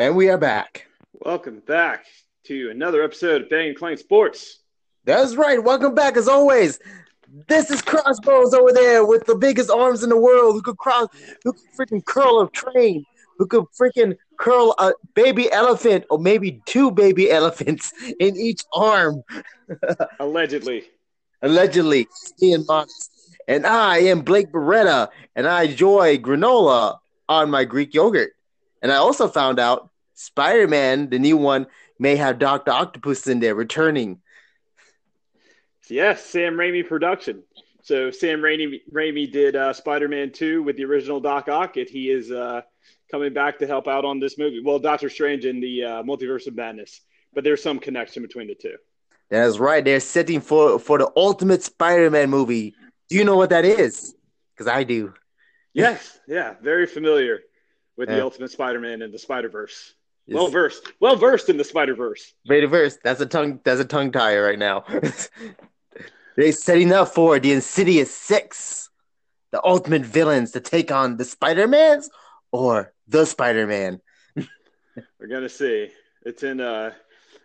And we are back. Welcome back to another episode of Bang Clank Sports. That's right. Welcome back as always. This is Crossbones over there with the biggest arms in the world who could cross who could freaking curl a train, who could freaking curl a baby elephant or maybe two baby elephants in each arm. Allegedly. Allegedly. Ian Mox. And I am Blake Beretta, and I enjoy granola on my Greek yogurt. And I also found out Spider Man, the new one, may have Dr. Octopus in there returning. Yes, Sam Raimi production. So Sam Raimi, Raimi did uh, Spider Man 2 with the original Doc Ock, and he is uh, coming back to help out on this movie. Well, Doctor Strange in the uh, Multiverse of Madness, but there's some connection between the two. That's right. They're setting for, for the ultimate Spider Man movie. Do you know what that is? Because I do. Yes, yeah, very familiar with yeah. the Ultimate Spider Man and the Spider Verse. Well versed, well versed in the Spider Verse. Very versed. That's a tongue. That's a tongue tire right now. They're setting up for the Insidious Six, the ultimate villains to take on the Spider Mans or the Spider Man. We're gonna see. It's in uh,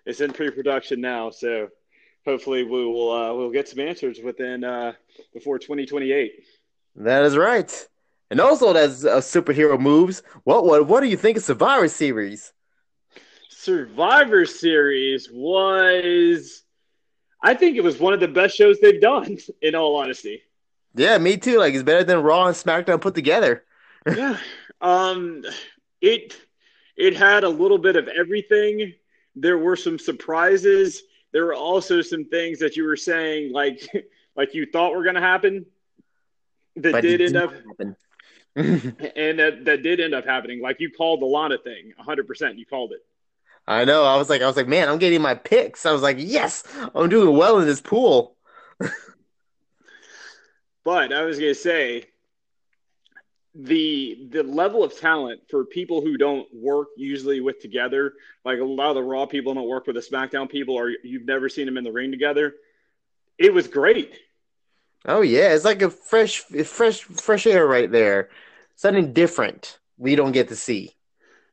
it's in pre production now, so hopefully we will uh, we'll get some answers within uh before 2028. That is right. And also, that's uh, superhero moves. What what what do you think of Survivor Series? Survivor Series was, I think it was one of the best shows they've done. In all honesty. Yeah, me too. Like it's better than Raw and SmackDown put together. yeah. Um. It it had a little bit of everything. There were some surprises. There were also some things that you were saying, like like you thought were going to happen, that but did end up happen. and that, that did end up happening. Like you called the Lana thing, 100%. You called it. I know. I was like, I was like, man, I'm getting my picks. I was like, yes, I'm doing well in this pool. but I was gonna say the the level of talent for people who don't work usually with together, like a lot of the Raw people don't work with the SmackDown people, or you've never seen them in the ring together. It was great. Oh yeah, it's like a fresh, fresh, fresh air right there. Something different we don't get to see.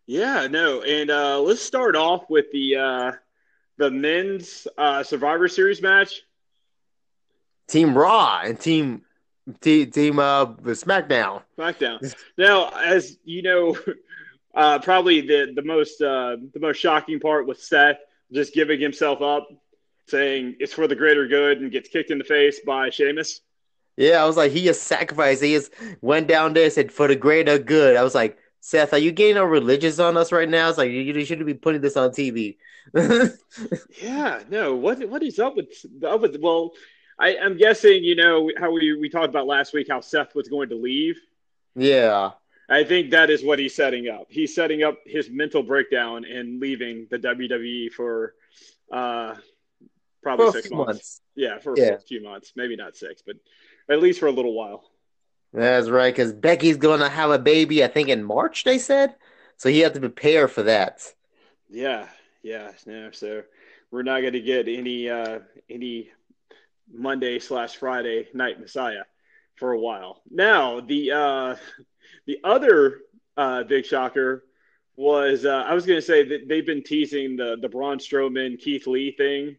Yeah, no, and uh, let's start off with the uh, the men's uh, Survivor Series match. Team Raw and Team Team, team uh, SmackDown. SmackDown. now, as you know, uh, probably the the most uh, the most shocking part was Seth just giving himself up, saying it's for the greater good, and gets kicked in the face by Sheamus. Yeah, I was like, he just sacrificed. He just went down there, said for the greater good. I was like, Seth, are you getting all religious on us right now? It's like you, you shouldn't be putting this on TV. yeah, no. What what is up with up with? Well, I, I'm guessing you know how we we talked about last week how Seth was going to leave. Yeah, I think that is what he's setting up. He's setting up his mental breakdown and leaving the WWE for uh, probably for six months. months. Yeah, for yeah. a few months, maybe not six, but at least for a little while. That's right, because Becky's going to have a baby, I think, in March, they said. So he had to prepare for that. Yeah, yeah. No, so we're not going to get any uh, any Monday slash Friday night Messiah for a while. Now, the uh, the other uh, big shocker was uh, I was going to say that they've been teasing the the Braun Strowman Keith Lee thing.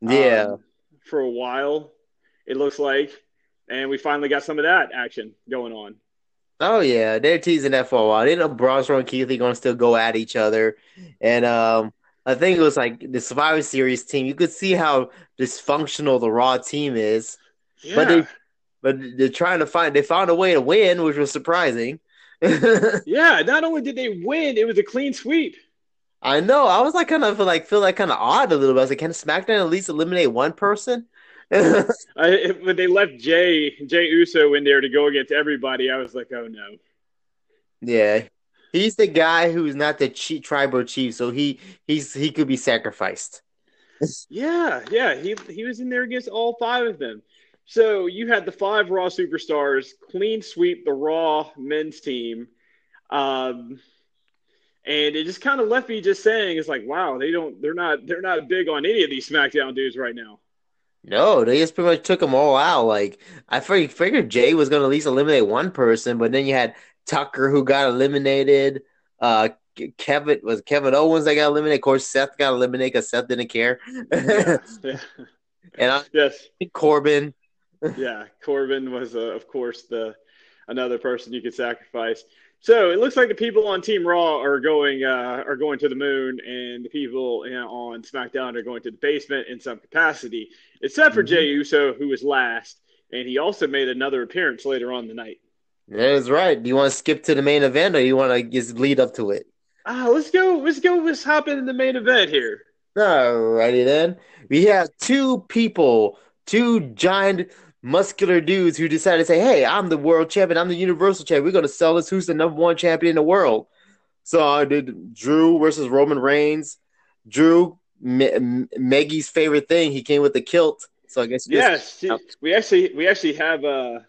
Yeah. Um, for a while, it looks like and we finally got some of that action going on. Oh yeah, they're teasing that for a while. They know Bronson and Keith are gonna still go at each other, and um, I think it was like the Survivor Series team. You could see how dysfunctional the Raw team is, yeah. but they, but they're trying to find. They found a way to win, which was surprising. yeah, not only did they win, it was a clean sweep. I know. I was like kind of like feel like kind of odd a little bit. I was like, can SmackDown at least eliminate one person? I, when they left Jay Jey Uso in there to go against everybody, I was like, oh no. Yeah, he's the guy who's not the chief, tribal chief, so he he's he could be sacrificed. yeah, yeah, he he was in there against all five of them. So you had the five Raw superstars clean sweep the Raw men's team, um, and it just kind of left me just saying, it's like, wow, they don't, they're not, they're not big on any of these SmackDown dudes right now. No, they just pretty much took them all out. Like I figured Jey was going to at least eliminate one person, but then you had Tucker who got eliminated. Uh, Kevin was Kevin Owens that got eliminated. Of course, Seth got eliminated because Seth didn't care. Yeah. yeah. and I Yes. Corbin. Yeah. Corbin was, uh, of course, the another person you could sacrifice. So it looks like the people on Team Raw are going uh, are going to the moon, and the people you know, on SmackDown are going to the basement in some capacity, except for Mhm. Jey Uso, who was last, and he also made another appearance later on the night. That is right. Do you want to skip to the main event, or you want to just lead up to it? Ah, let's go. Let's go. Let's hop into the main event here. Alrighty then. We have two people, two giant muscular dudes who decided to say, "Hey, I'm the world champion. I'm the universal champion. We're gonna sell this. Who's the number one champion in the world?" So I did Drew versus Roman Reigns. Drew, M- Maggie's favorite thing. He came with the kilt. So I guess Yes, we actually we actually have uh,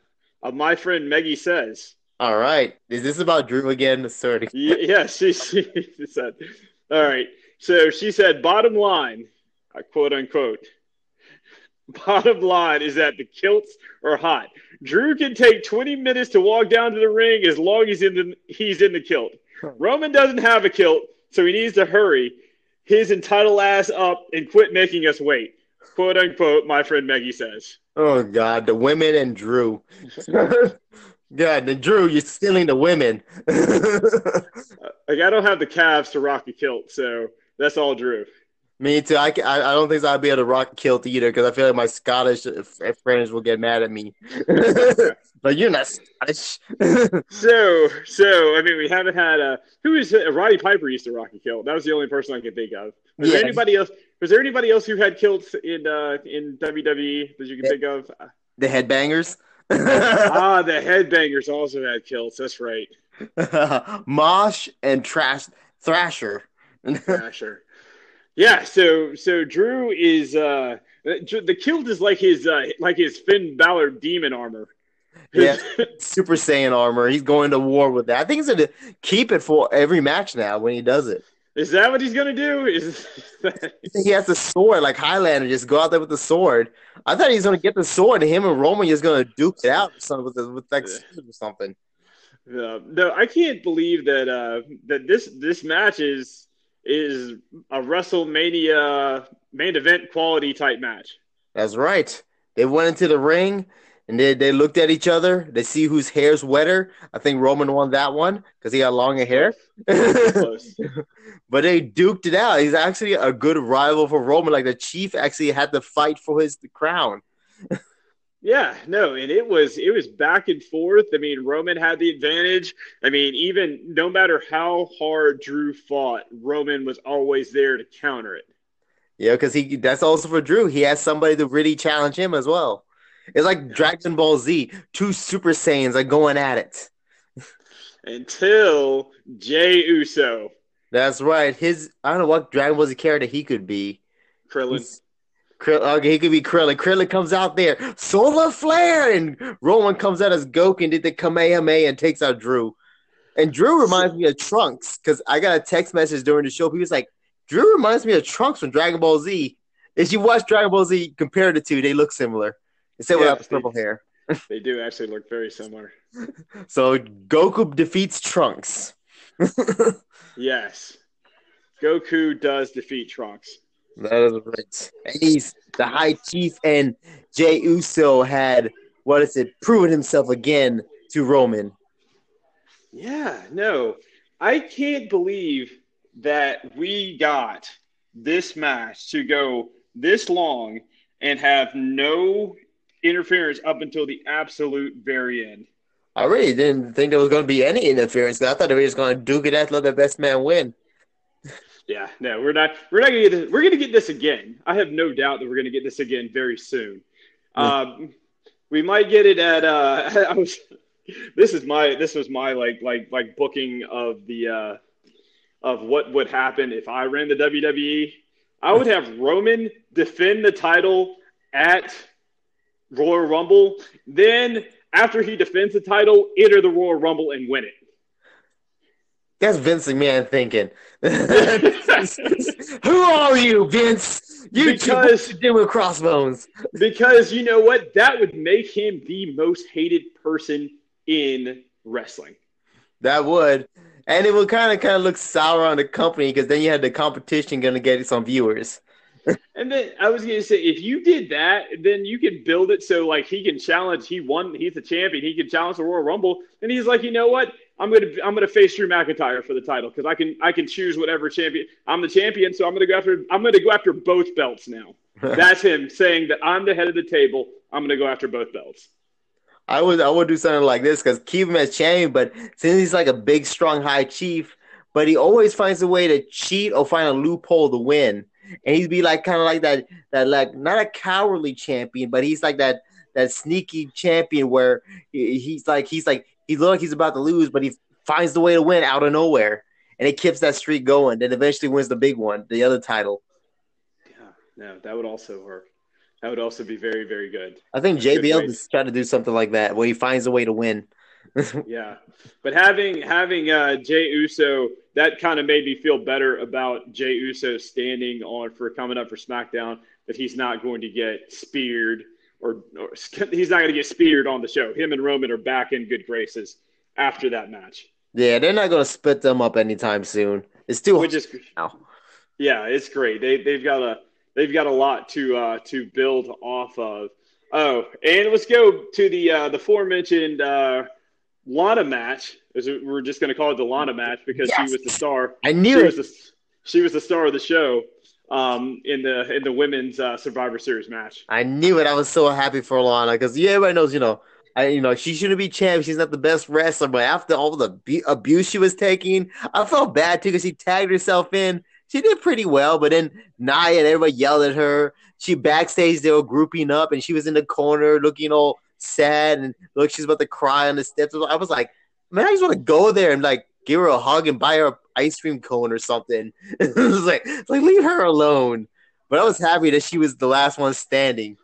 uh my friend Maggie says. All right. Is this about Drew again? Sorry. Y- yeah, she, she said. All right. So she said, bottom line, uh, quote unquote. Bottom line is that the kilts are hot. Drew can take 20 minutes to walk down to the ring as long as in the, he's in the kilt. Roman doesn't have a kilt, so he needs to hurry his entitled ass up and quit making us wait. Quote unquote, my friend Maggie says. Oh God, the women and Drew. God, the Drew, you're stealing the women. Uh, like, I don't have the calves to rock a kilt, so that's all Drew. Me too. I, I I don't think I'll be able to rock a kilt either because I feel like my Scottish f- friends will get mad at me. but you're not Scottish. So, so I mean, we haven't had a who is uh, Roddy Piper used to rock a kilt. That was the only person I could think of. Was there anybody else? Was there anybody else who had kilts in uh, in WWE that you can Yeah. think of? the headbangers. ah, the Headbangers also had kilts. That's right, Mosh and Trash Thrasher. Thrasher. Yeah. So, so Drew is uh, the kilt is like his uh, like his Finn Balor demon armor. Yeah. Super Saiyan armor. He's going to war with that. I think he's gonna keep it for every match now when he does it. is that what he's gonna do? Is He has the sword like Highlander, just go out there with the sword. I thought he was gonna get the sword and him and Roman just gonna duke it out or something with, the, with like Yeah. or something. Uh, no, I can't believe that uh, that this this match is is a WrestleMania main event quality type match. That's right. They went into the ring and they, they looked at each other. They see whose hair's wetter. I think Roman won that one because he got longer hair. But they duked it out. He's actually a good rival for Roman. Like the Chief actually had to fight for his crown. Yeah, no, and it was it was back and forth. I mean, Roman had the advantage. I mean, even no matter how hard Drew fought, Roman was always there to counter it. Yeah, because he that's also for Drew. He has somebody to really challenge him as well. It's like Dragon Ball Z. Two Super Saiyans are going at it. Until Jey Uso, That's right. His I don't know what Dragon Ball Z character he could be. Krillin. He's- Krill, okay, he could be Krillin. Krillin comes out there, solar flare, and Roman comes out as Goku and did the Kamehameha and takes out Drew. And Drew reminds me of Trunks because I got a text message during the show. He was like, "Drew reminds me of Trunks from Dragon Ball Z." If you watch Dragon Ball Z, compare the two, they look similar, except Yeah, without the they- purple hair. They do actually look very similar. So Goku defeats Trunks. Yes, Goku does defeat Trunks. That is right. And he's the High Chief, and Jey Uso had what is it? Proven himself again to Roman. Yeah, no, I can't believe that we got this match to go this long and have no interference up until the absolute very end. I really didn't think there was going to be any interference. I thought they were just going to duke it out, let the best man win. Yeah, no, we're not. We're not gonna get this. We're gonna get this again. I have no doubt that we're gonna get this again very soon. Um, we might get it at. Uh, I was. This is my. This was my like like like booking of the uh, of what would happen if I ran the WWE. I would have Roman defend the title at Royal Rumble. Then after he defends the title, enter the Royal Rumble and win it. That's Vince McMahon thinking. Who are you, Vince? You Because- because you with crossbones. Because you know what? That would make him the most hated person in wrestling. That would. and it would kind of kind of look sour on the company because then you had the competition going to get some viewers. and then I was going to say, if you did that, then you could build it so like he can challenge. He won. He's a champion. He can challenge the Royal Rumble, and he's like, you know what? I'm gonna I'm gonna face Drew McIntyre for the title because I can I can choose whatever champion. I'm the champion, so I'm gonna go after I'm gonna go after both belts now. That's him saying that I'm the head of the table. I'm gonna go after both belts. I would I would do something like this because keep him as champion, but since he's like a big, strong high chief, but he always finds a way to cheat or find a loophole to win. And he'd be like kind of like that that like not a cowardly champion, but he's like that that sneaky champion where he's like he's like he looks like he's about to lose, but he finds the way to win out of nowhere, and it keeps that streak going. Then eventually wins the big one, the other title. Yeah, no, that would also work. That would also be very, very good. I think JBL is trying to do something like that, where he finds a way to win. yeah, but having having uh, Jey Uso, that kind of made me feel better about Jey Uso standing on for coming up for SmackDown. That he's not going to get speared or, or he's not going to get speared on the show. Him and Roman are back in good graces after that match. Yeah, they're not going to split them up anytime soon. It's too Which is, now. Yeah, it's great. They they've got a they've got a lot to uh, to build off of. Oh, and let's go to the uh, the aforementioned uh, Lana match. We're just going to call it the Lana match because yes. she was the star. I knew she it. Was the, she was the star of the show um, in the in the women's uh, Survivor Series match. I knew it. I was so happy for Lana because yeah, everybody knows you know. I, you know, she shouldn't be champ. She's not the best wrestler, but after all the bu- abuse she was taking, I felt bad too because she tagged herself in. She did pretty well, but then Nia and everybody yelled at her. She backstage, they were grouping up, and she was in the corner looking all sad and look, she's about to cry on the steps. I was like, man, I just want to go there and like give her a hug and buy her ice cream cone or something. it was like, like leave her alone. But I was happy that she was the last one standing.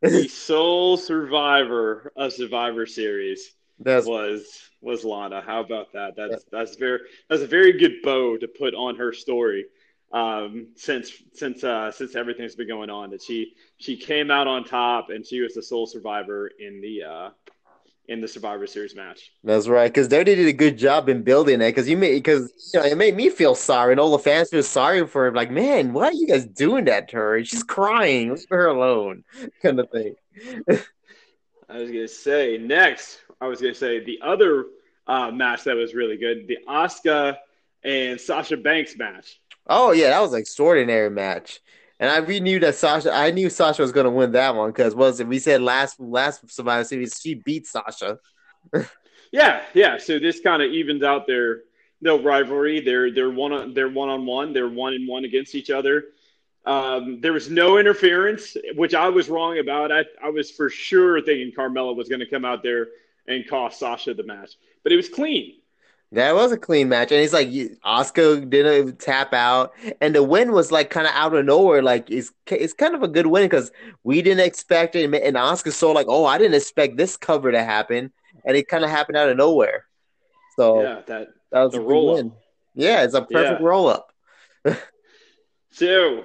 the sole survivor of Survivor Series that's, was was Lana. How about that? That's that's very that's a very good bow to put on her story. Um, since since uh, since everything's been going on, that she she came out on top and she was the sole survivor in the uh, in the Survivor Series match. That's right, because they did a good job in building it. Because you made because you know it made me feel sorry, and all the fans feel sorry for him. Like, man, why are you guys doing that to her? She's crying. Leave her alone, kind of thing. I was gonna say next. I was gonna say the other uh, match that was really good, the Asuka and Sasha Banks match. Oh yeah, that was an extraordinary match. And I we knew that Sasha. I knew Sasha was going to win that one because was it? We said last last Survivor Series she beat Sasha. yeah, yeah. So this kind of evens out their no rivalry. They're they're one on they're one on one. They're one and one against each other. Um, there was no interference, which I was wrong about. I I was for sure thinking Carmella was going to come out there and cost Sasha the match, but it was clean. That was a clean match, and it's like Oscar didn't tap out, and the win was like kind of out of nowhere. Like it's it's kind of a good win because we didn't expect it, and Asuka saw like, oh, I didn't expect this cover to happen, and it kind of happened out of nowhere. So yeah, that that was a roll win. Yeah, it's a perfect yeah. roll up. so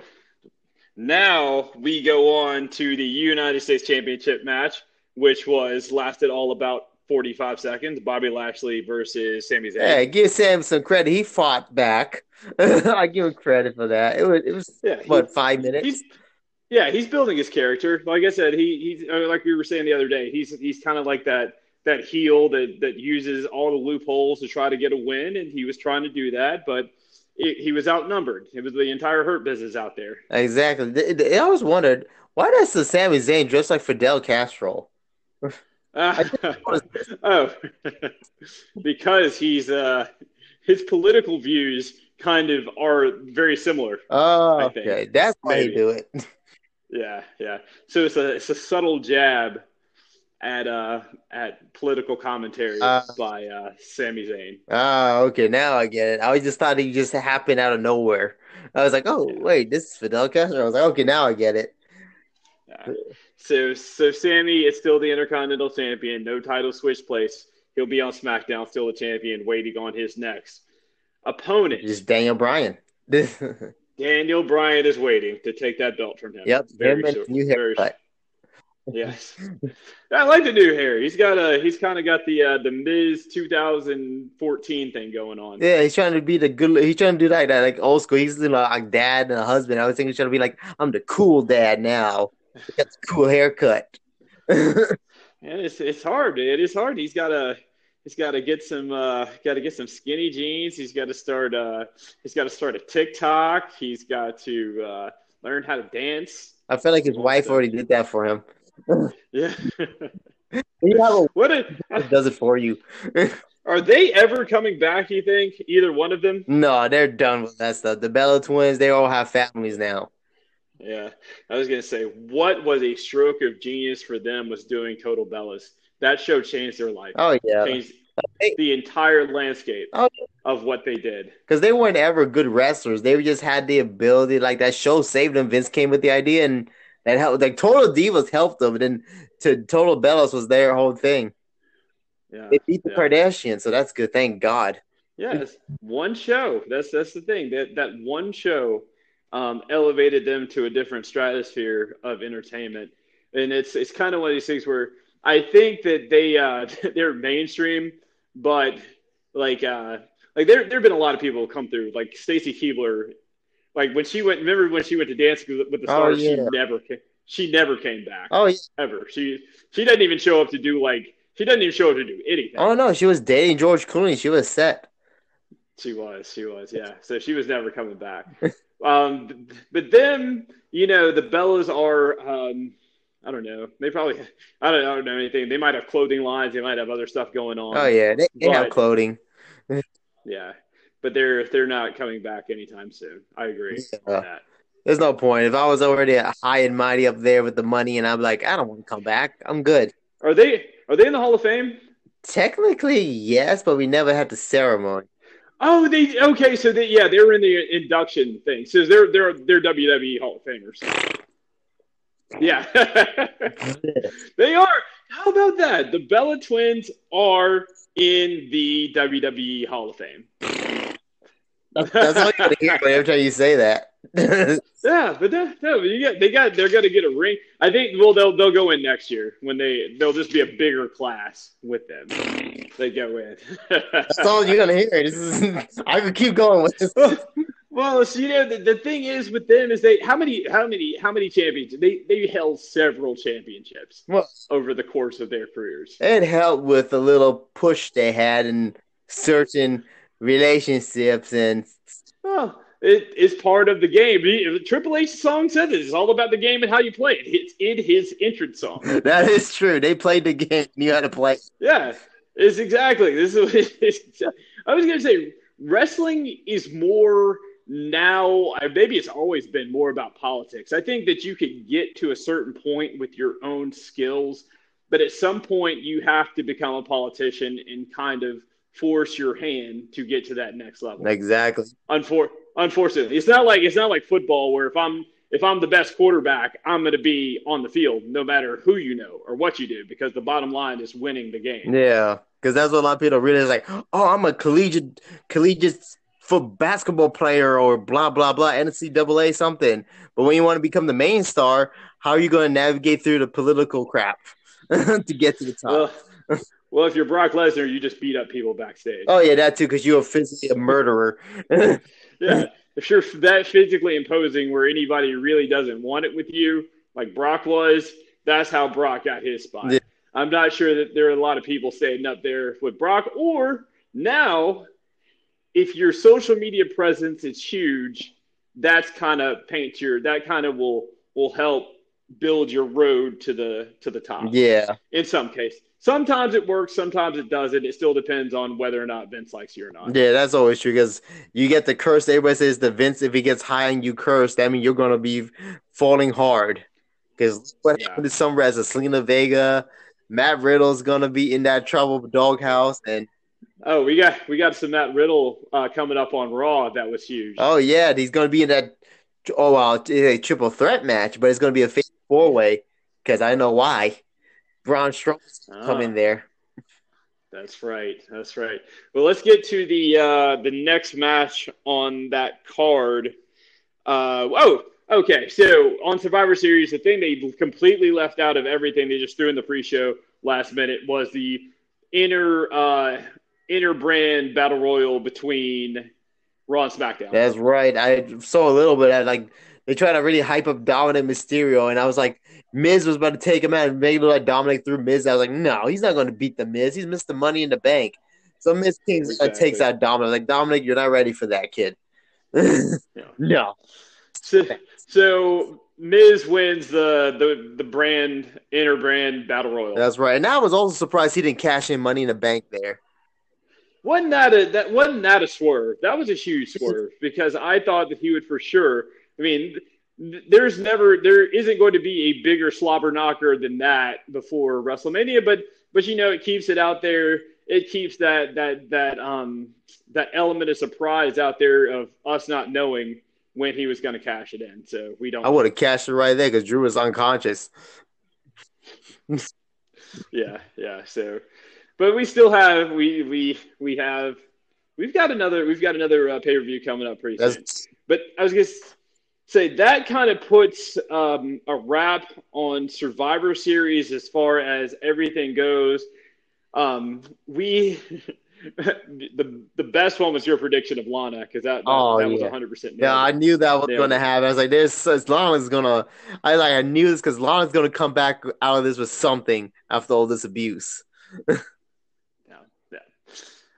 now we go on to the United States Championship match, which was lasted all about 45 seconds. Bobby Lashley versus Sami Zayn. Yeah, give Sam some credit. He fought back. I give him credit for that. It was it was yeah, what five minutes. He's, yeah, he's building his character. Like I said, he he's uh, like we were saying the other day. He's he's kind of like that that heel that that uses all the loopholes to try to get a win, and he was trying to do that, but. It, he was outnumbered. It was the entire hurt business out there. Exactly. I always wondered why does the Sami Zayn dress like Fidel Castro? Uh, oh, because he's uh, his political views kind of are very similar. Oh, okay, that's why Maybe. do it. yeah, yeah. So it's a it's a subtle jab at uh at political commentary uh, by uh Sami Zayn. Oh, okay, now I get it. I just thought he just happened out of nowhere. I was like, oh yeah. wait, this is Fidel Castro. I was like, okay, now I get it. Yeah. So, so Sami is still the Intercontinental Champion. No title switch place. He'll be on SmackDown, still a champion, waiting on his next opponent. Just Daniel Bryan. Daniel Bryan is waiting to take that belt from him. Yep, very him new haircut. Yes, I like the new hair. He's got a he's kind of got the uh, the Miz 2014 thing going on. Yeah, he's trying to be the good. He's trying to do like that, like old school. He's you know, like dad and a husband. I was thinking he's trying to be like, I'm the cool dad now. The cool haircut. and it's it's hard. dude. It is hard. He's got to he's got to get some uh, got to get some skinny jeans. He's got to start uh, he's got to start a TikTok. He's got to uh, learn how to dance. I feel like his wife already did that for him. Yeah. You have a what a, that does it for you. are they ever coming back? You think either one of them? no, they're done with that stuff. The Bella twins, they all have families now. Yeah, I was gonna say, what was a stroke of genius for them was doing Total Bellas. That show changed their life, Oh yeah, changed the entire landscape Oh. of what they did. because they weren't ever good wrestlers. They just had the ability. Like that show saved them. Vince came with the idea, and that helped. Like Total Divas helped them, and then to Total Bellas was their whole thing. Yeah, They beat the yeah. Kardashians, so that's good. Thank God. Yes, one show. That's that's the thing. That that one show um, elevated them to a different stratosphere of entertainment, and it's it's kind of one of these things where I think that they uh, they're mainstream, but like uh, like there there've been a lot of people come through, like Stacy Keibler, like when she went. Remember when she went to dance with the Oh, Stars? yeah. She never came. She never came back Oh yeah. ever. She she doesn't even show up to do like she doesn't even show up to do anything. Oh no, she was dating George Clooney. She was set. She was, she was, yeah. So she was never coming back. um, but then, you know, the Bellas are, um, I don't know. They probably, I don't, I don't know anything. They might have clothing lines. They might have other stuff going on. Oh yeah, they, they have clothing. yeah. But they're they're not coming back anytime soon. I agree Yeah. on that. There's no point. If I was already high and mighty up there with the money, and I'm like, I don't want to come back. I'm good. Are they are they in the Hall of Fame? Technically, yes, but we never had the ceremony. Oh, they okay. So they yeah, they were in the induction thing. So they're they're they're WWE Hall of Famers. Yeah, they are. How about that? The Bella Twins are in the WWE Hall of Fame. That's all you hear every time you say that. Yeah, but that, no, you got they got they're gonna get a ring. I think well they'll they'll go in next year when they they'll just be a bigger class with them. They go in. that's all you're gonna hear. This is I could keep going with this. Well, so, you know, the, the thing is with them is they how many how many how many champions they they held several championships Well, over the course of their careers. it helped with the little push they had in certain relationships and Well, it is part of the game. He- Triple H's song says it. It's all about the game and how you play it. It's in his entrance song. that is true. They played the game. You had to play. Yeah, it's exactly. This is. It's, I was gonna say wrestling is more now. Maybe it's always been more about politics. I think that you can get to a certain point with your own skills, but at some point you have to become a politician and kind of force your hand to get to that next level. Exactly. Unfor- unfortunately, it's not like it's not like football where if I'm if I'm the best quarterback, I'm going to be on the field no matter who you know or what you do because the bottom line is winning the game. Yeah, because that's what a lot of people realize. Like, oh, I'm a collegiate collegiate for basketball player or blah blah blah NCAA something. But when you want to become the main star, how are you going to navigate through the political crap to get to the top? Well, well, if you're Brock Lesnar, you just beat up people backstage. oh yeah, that too, because you're physically a murderer. Yeah, if you're that physically imposing where anybody really doesn't want it with you, like Brock was, that's how Brock got his spot. Yeah. I'm not sure that there are a lot of people standing up there with Brock. Or now, if your social media presence is huge, that's kind of paint your that kind of will will help build your road to the to the top. yeah, In some case, sometimes it works, sometimes it doesn't. It still depends on whether or not Vince likes you or not. yeah, that's always true. Because you get the curse. Everybody says the Vince. If he gets high and you curse, that means you're going to be falling hard. Because what Yeah. happened to some wrestlers, Zelina Vega, Matt Riddle's going to be in that trouble doghouse, and Oh, we got we got some Matt Riddle uh, coming up on Raw. That was huge. Oh yeah, he's going to be in that. Oh well, it's a triple threat match, but it's going to be a fatal four way because I know why. Braun Strowman's Ah, coming there. That's right. That's right. Well, let's get to the uh, the next match on that card. Uh, oh, okay, so on Survivor Series, the thing they completely left out of everything they just threw in the pre-show last minute was the inner uh, inner brand battle royal between Raw and SmackDown. That's right. I saw a little bit of like they try to really hype up Dominic Mysterio, and I was like, Miz was about to take him out and make it look like Dominic through Miz. I was like, no, he's not going to beat the Miz. He's missed the money in the bank. So Miz King uh, exactly. takes out Dominic. Like Dominic, you're not ready for that, kid. no. So, so Miz wins the, the the brand inner brand battle royal. That's right. And I was also surprised he didn't cash in money in the bank there. Wasn't that a that wasn't that a swerve? That was a huge swerve because I thought that he would for sure. I mean, there's never there isn't going to be a bigger slobber knocker than that before WrestleMania, but but you know it keeps it out there. It keeps that that that um that element of surprise out there of us not knowing when he was going to cash it in. So we don't. I would have cashed it right there because Drew was unconscious. yeah, yeah. So but we still have we we we have we've got another we've got another uh, pay per view coming up pretty soon. But I was gonna say that kind of puts um, a wrap on Survivor Series as far as everything goes. Um, we the the best one was your prediction of Lana because that, that, oh, that was one hundred percent. Yeah, I knew that was going to happen. I was like, "This as Lana's gonna." I like I knew this because Lana's going to come back out of this with something after all this abuse.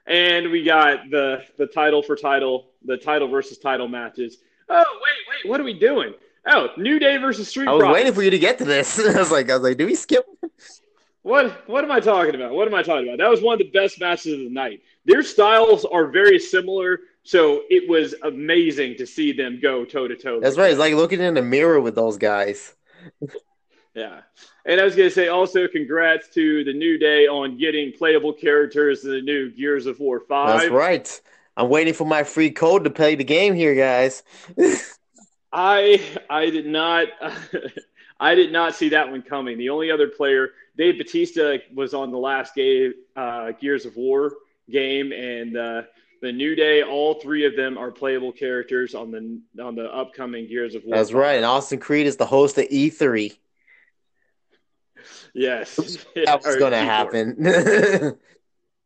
and we got the the title for title, the title versus title matches. Oh wait, wait, what are we doing? Oh, New Day versus Street. I was waiting for you to get to this. I was like, I was like, do we skip? What what am I talking about? What am I talking about? That was one of the best matches of the night. Their styles are very similar, so it was amazing to see them go toe to toe. That's right. It's like looking in the mirror with those guys. Yeah. And I was going to say also congrats to the New Day on getting playable characters in the new Gears of War 5. That's right. I'm waiting for my free code to play the game here, guys. I I did not I did not see that one coming. The only other player, Dave Batista, was on the last game uh, Gears of War game, and uh, the New Day. All three of them are playable characters on the on the upcoming Gears of War. That's right. And Austin Creed is the host of E3. Yes, that was going to happen.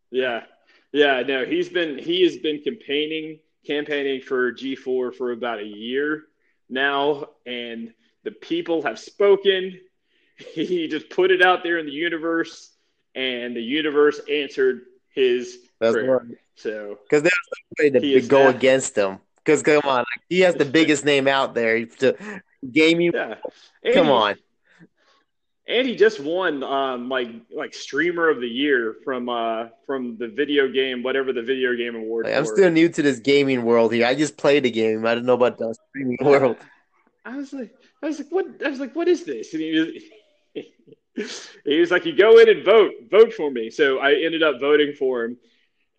yeah, yeah. No, he's been he has been campaigning campaigning for G4 for about a year now, and the people have spoken. He just put it out there in the universe, and the universe answered his That's prayer. Right. So because there's no way to go against him. Because come on, like, he has the biggest name out there to gaming. Yeah. come on and he just won um, like like streamer of the year from uh, from the video game whatever the video game award. I'm still new to this gaming world here. I just played the game. I don't know about the streaming world. I was like, I was like, what? I was like, what is this? And he was, he was like, you go in and vote, vote for me. So I ended up voting for him,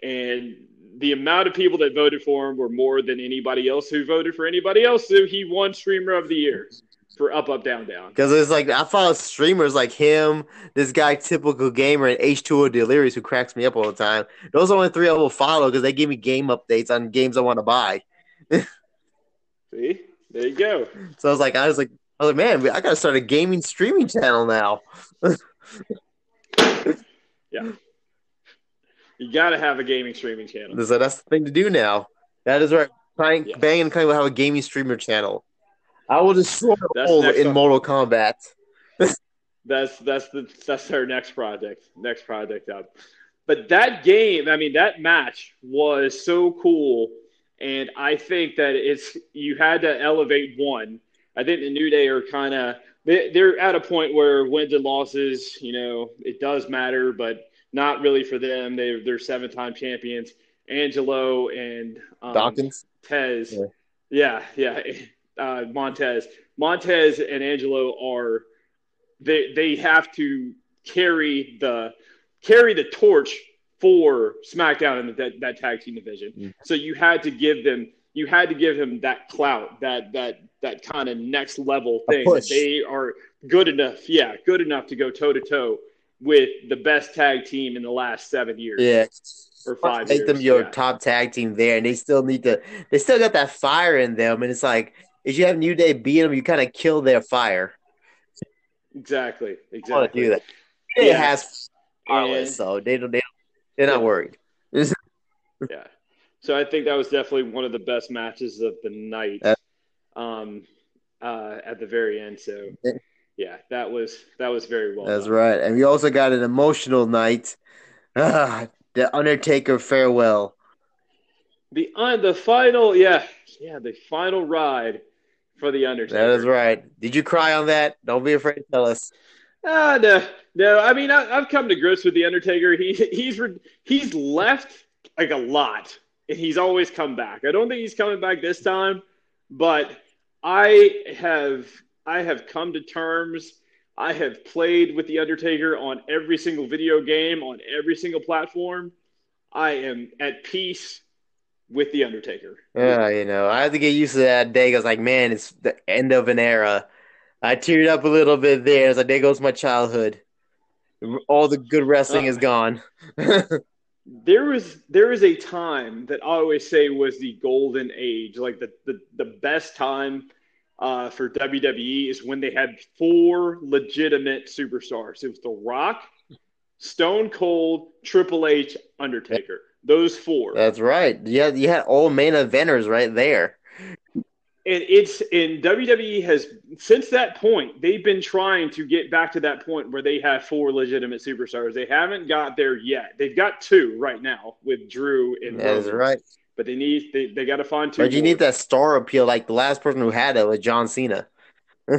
and the amount of people that voted for him were more than anybody else who voted for anybody else. So he won streamer of the year for up, up, down, down. Because it's like I follow streamers like him, this guy, typical gamer, and H2O Delirious, who cracks me up all the time. Those are the only three I will follow because they give me game updates on games I want to buy. See, there you go. So I was like, I was like, I was like, man, I gotta start a gaming streaming channel now. yeah, you gotta have a gaming streaming channel. So that's the thing to do now. That is right. Trying, yes. bang, and kind of have a gaming streamer channel. I will destroy the hole in up. Mortal Kombat. that's that's the that's our next project. Next project up. But that game, I mean, that match was so cool, and I think that it's you had to elevate one. I think the New Day are kind of they're at a point where wins and losses, you know, it does matter, but not really for them. They they're seven time champions. Angelo and um, Dawkins, Tez, yeah, yeah. yeah uh, Montez. Montez and Angelo are they they have to carry the carry the torch for SmackDown in the, that, that tag team division. Mm-hmm. So you had to give them you had to give him that clout, that that that kind of next level thing. That they are good enough, yeah, good enough to go toe to toe with the best tag team in the last seven years. Yeah. Or five Make years. them your yeah. top tag team there, and they still need to. They still got that fire in them, and it's like is you have New Day beat them, you kind of kill their fire. Exactly. I want Exactly. to do that. It Yeah. has And- so they don't. They they're not Yeah. worried. Yeah. So I think that was definitely one of the best matches of the night. Uh, um, uh, at the very end. So Yeah. that was that was very well. That's done. right, and we also got an emotional night. Ah, the Undertaker farewell. The uh, the final, yeah, yeah, the final ride for the Undertaker. That is right. Did you cry on that? Don't be afraid to tell us. Ah, no, no. I mean, I, I've come to grips with the Undertaker. He he's re- he's left like a lot, and he's always come back. I don't think he's coming back this time, but I have I have come to terms. I have played with the Undertaker on every single video game on every single platform. I am at peace with the Undertaker. Yeah, you know, I had to get used to that day. I was like, man, it's the end of an era. I teared up a little bit there. It's like, there goes my childhood. All the good wrestling Uh, is gone. there was there was a time that I always say was the golden age, like the the, the best time uh, for WWE is when they had four legitimate superstars. It was The Rock, Stone Cold, Triple H, Undertaker. Those four. That's right. Yeah, you had all main eventers right there. and it's in WWE has since that point they've been trying to get back to that point where they have four legitimate superstars. They haven't got there yet. They've got two right now with Drew and That is Roman. right. but they need they, they got to find two. But you more. need that star appeal. Like the last person who had it was John Cena.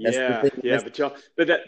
Yeah, yeah, That's- but John, but that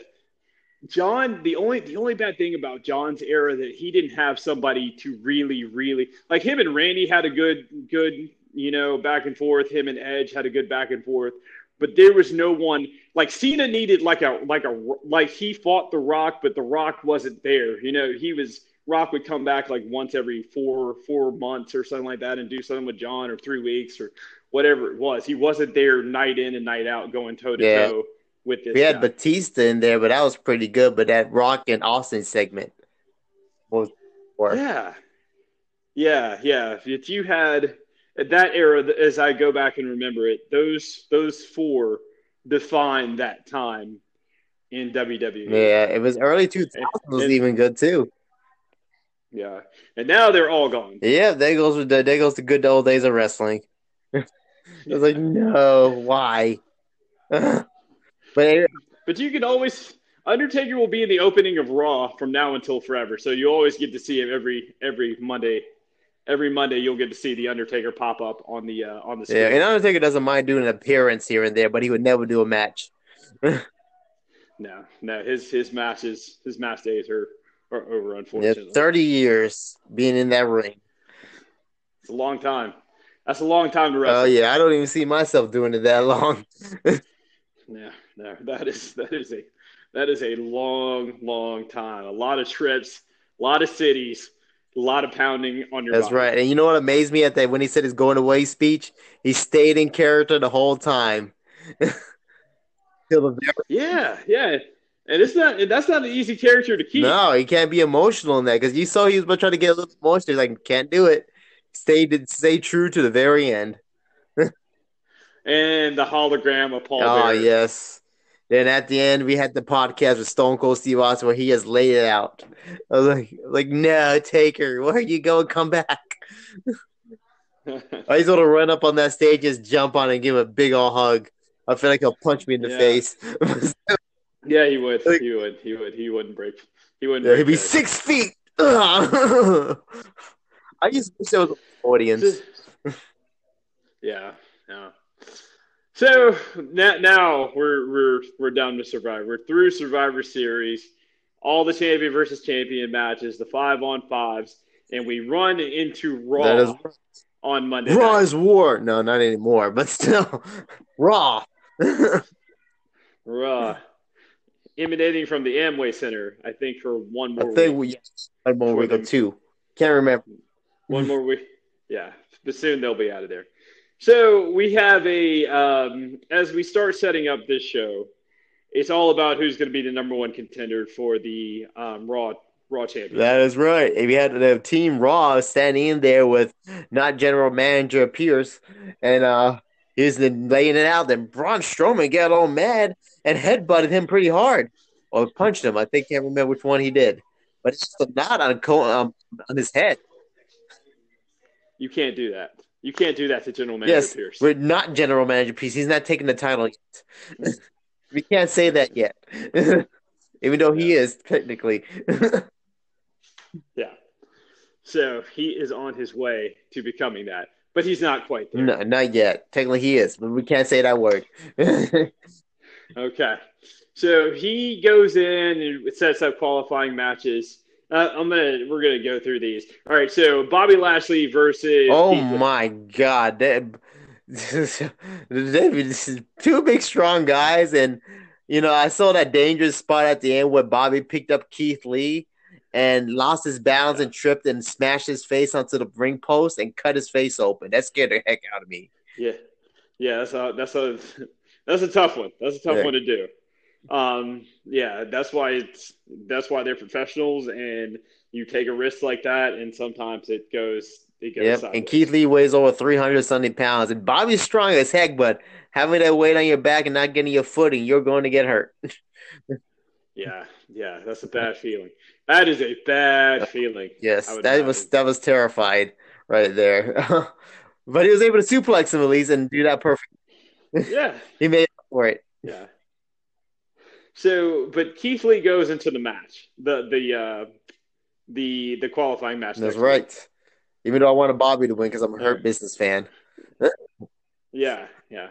John, the only the only bad thing about John's era that he didn't have somebody to really, really like him and Randy had a good, good, you know, back and forth. Him and Edge had a good back and forth, but there was no one like Cena needed like a like a like he fought the Rock, but the Rock wasn't there. You know, he was Rock would come back like once every four four months or something like that and do something with John or three weeks or whatever it was. He wasn't there night in and night out going toe to toe with this. We had guy. Batista in there, but that was pretty good. But that Rock and Austin segment was Yeah, yeah, yeah. If you had at that era, as I go back and remember it, those those four defined that time in WWE. yeah, it was early 2000s was And- even good too. Yeah. and now they're all gone. Yeah, there goes the there goes the good old days of wrestling. I was like, no, why? but But you can always Undertaker will be in the opening of Raw from now until forever. So you always get to see him every every Monday. Every Monday you'll get to see the Undertaker pop up on the uh, on the screen. yeah, and Undertaker doesn't mind doing an appearance here and there, but he would never do a match. no, no, his his matches his match days are are over. Yeah, Unfortunately, thirty years being in that ring. it's a long time. That's a long time to wrestle. Oh yeah, I don't even see myself doing it that long. No, no, that is that is a that is a long, long time. A lot of trips, a lot of cities, a lot of pounding on your. That's body. right. And you know what amazed me at that when he said his going away speech, he stayed in character the whole time. Till the very Yeah, yeah, and it's not. That's not an easy character to keep. No, he can't be emotional in that because you saw he was trying to get a little emotional. He's like, can't do it. Stay stay true to the very end. And the hologram of Paul. Oh Bearer. yes. Then at the end we had the podcast with Stone Cold Steve Austin where he has laid it out. I was like, like no, Taker, where are you going? Come back. I just want to run up on that stage, just jump on and give him a big old hug. I feel like he'll punch me in the Yeah. face. yeah, he would. Like- he would. He would. He wouldn't break. He wouldn't. Yeah, break he'd be that. six feet. I just wish there was an audience. Yeah, yeah. So now, now we're we're we're done with Survivor. We're through Survivor Series, all the champion versus champion matches, the five on fives, and we run into Raw is on Monday. Raw night. is war. No, not anymore, but still, Raw. Raw, emanating from the Amway Center, I think for one more. I think week. we one more week or two. Can't remember. One more week. Yeah, but soon they'll be out of there. So we have a um, as we start setting up this show, it's all about who's going to be the number one contender for the um, Raw Raw champion. That is right. If you had the team Raw standing in there with not general manager Pearce and uh he was laying it out. Then Braun Strowman got all mad and headbutted him pretty hard, or punched him. I think can't remember which one he did, but it's just a knot on um, on his head. You can't do that. You can't do that to General Manager Yes, Pearce. we're not General Manager Pearce. He's not taking the title yet. we can't say that yet, even though he is technically. Yeah. So he is on his way to becoming that, but he's not quite there. no, not yet. Technically, he is, but we can't say that word. Okay. So he goes in and sets up qualifying matches. Uh, I'm gonna we're gonna go through these. All right. So Bobby Lashley versus Oh my god, that, this is two big strong guys, and you know I saw that dangerous spot at the end where Bobby picked up Keith Lee and lost his balance and tripped and smashed his face onto the ring post and cut his face open. That scared the heck out of me. Yeah, yeah. That's a that's a that's a tough one. That's a tough Yeah. one to do. Um, yeah, that's why it's that's why they're professionals, and you take a risk like that, and sometimes it goes it goes Yep, sideways. and Keith Lee weighs over three hundred something pounds, and Bobby's strong as heck, but having that weight on your back and not getting your footing, you're going to get hurt. Yeah, yeah, that's a bad feeling. That is a bad feeling. Yes, that was that was terrified right there. but he was able to suplex him at least and do that perfect. Yeah, He made up for it. yeah. So, but Keith Lee goes into the match, the the uh, the the qualifying match. That's next week. right. Even though I wanted Bobby to win because I'm a hurt business fan. Yeah, yeah.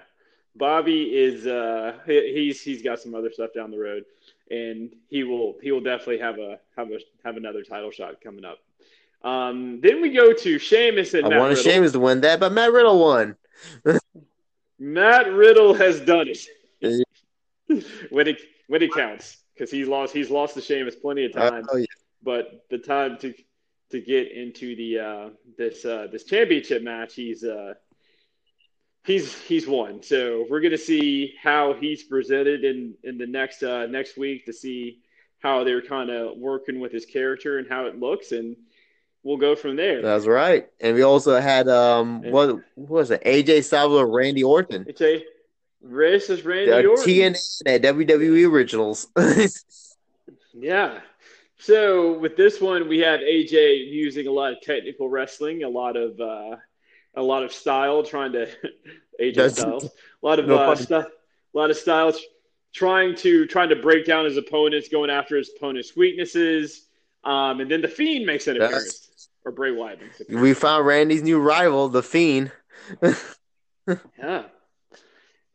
Bobby is uh he's he's got some other stuff down the road, and he will he will definitely have a have a have another title shot coming up. Um, then we go to Sheamus and I Matt wanted Riddle. Sheamus to win that, but Matt Riddle won. Matt Riddle has done it when it when it counts because he's lost he's lost to Sheamus plenty of times. Oh, yeah. but the time to to get into the uh, this uh, this championship match, he's uh, he's he's won. So we're gonna see how he's presented in in the next uh, next week to see how they're kind of working with his character and how it looks, and we'll go from there. That's right. And we also had um what, what was it? AJ Styles or Randy Orton. It's is Randy Uh, Orton. TNA at WWE Originals. Yeah. So with this one, we have AJ using a lot of technical wrestling, a lot of uh, a lot of style, trying to AJ That's- Styles, a lot of No uh, pun. st- a lot of styles, trying to trying to break down his opponents, going after his opponent's weaknesses, um, and then the Fiend makes an That's- appearance, or Bray Wyatt makes an appearance. we found Randy's new rival, The Fiend. Yeah.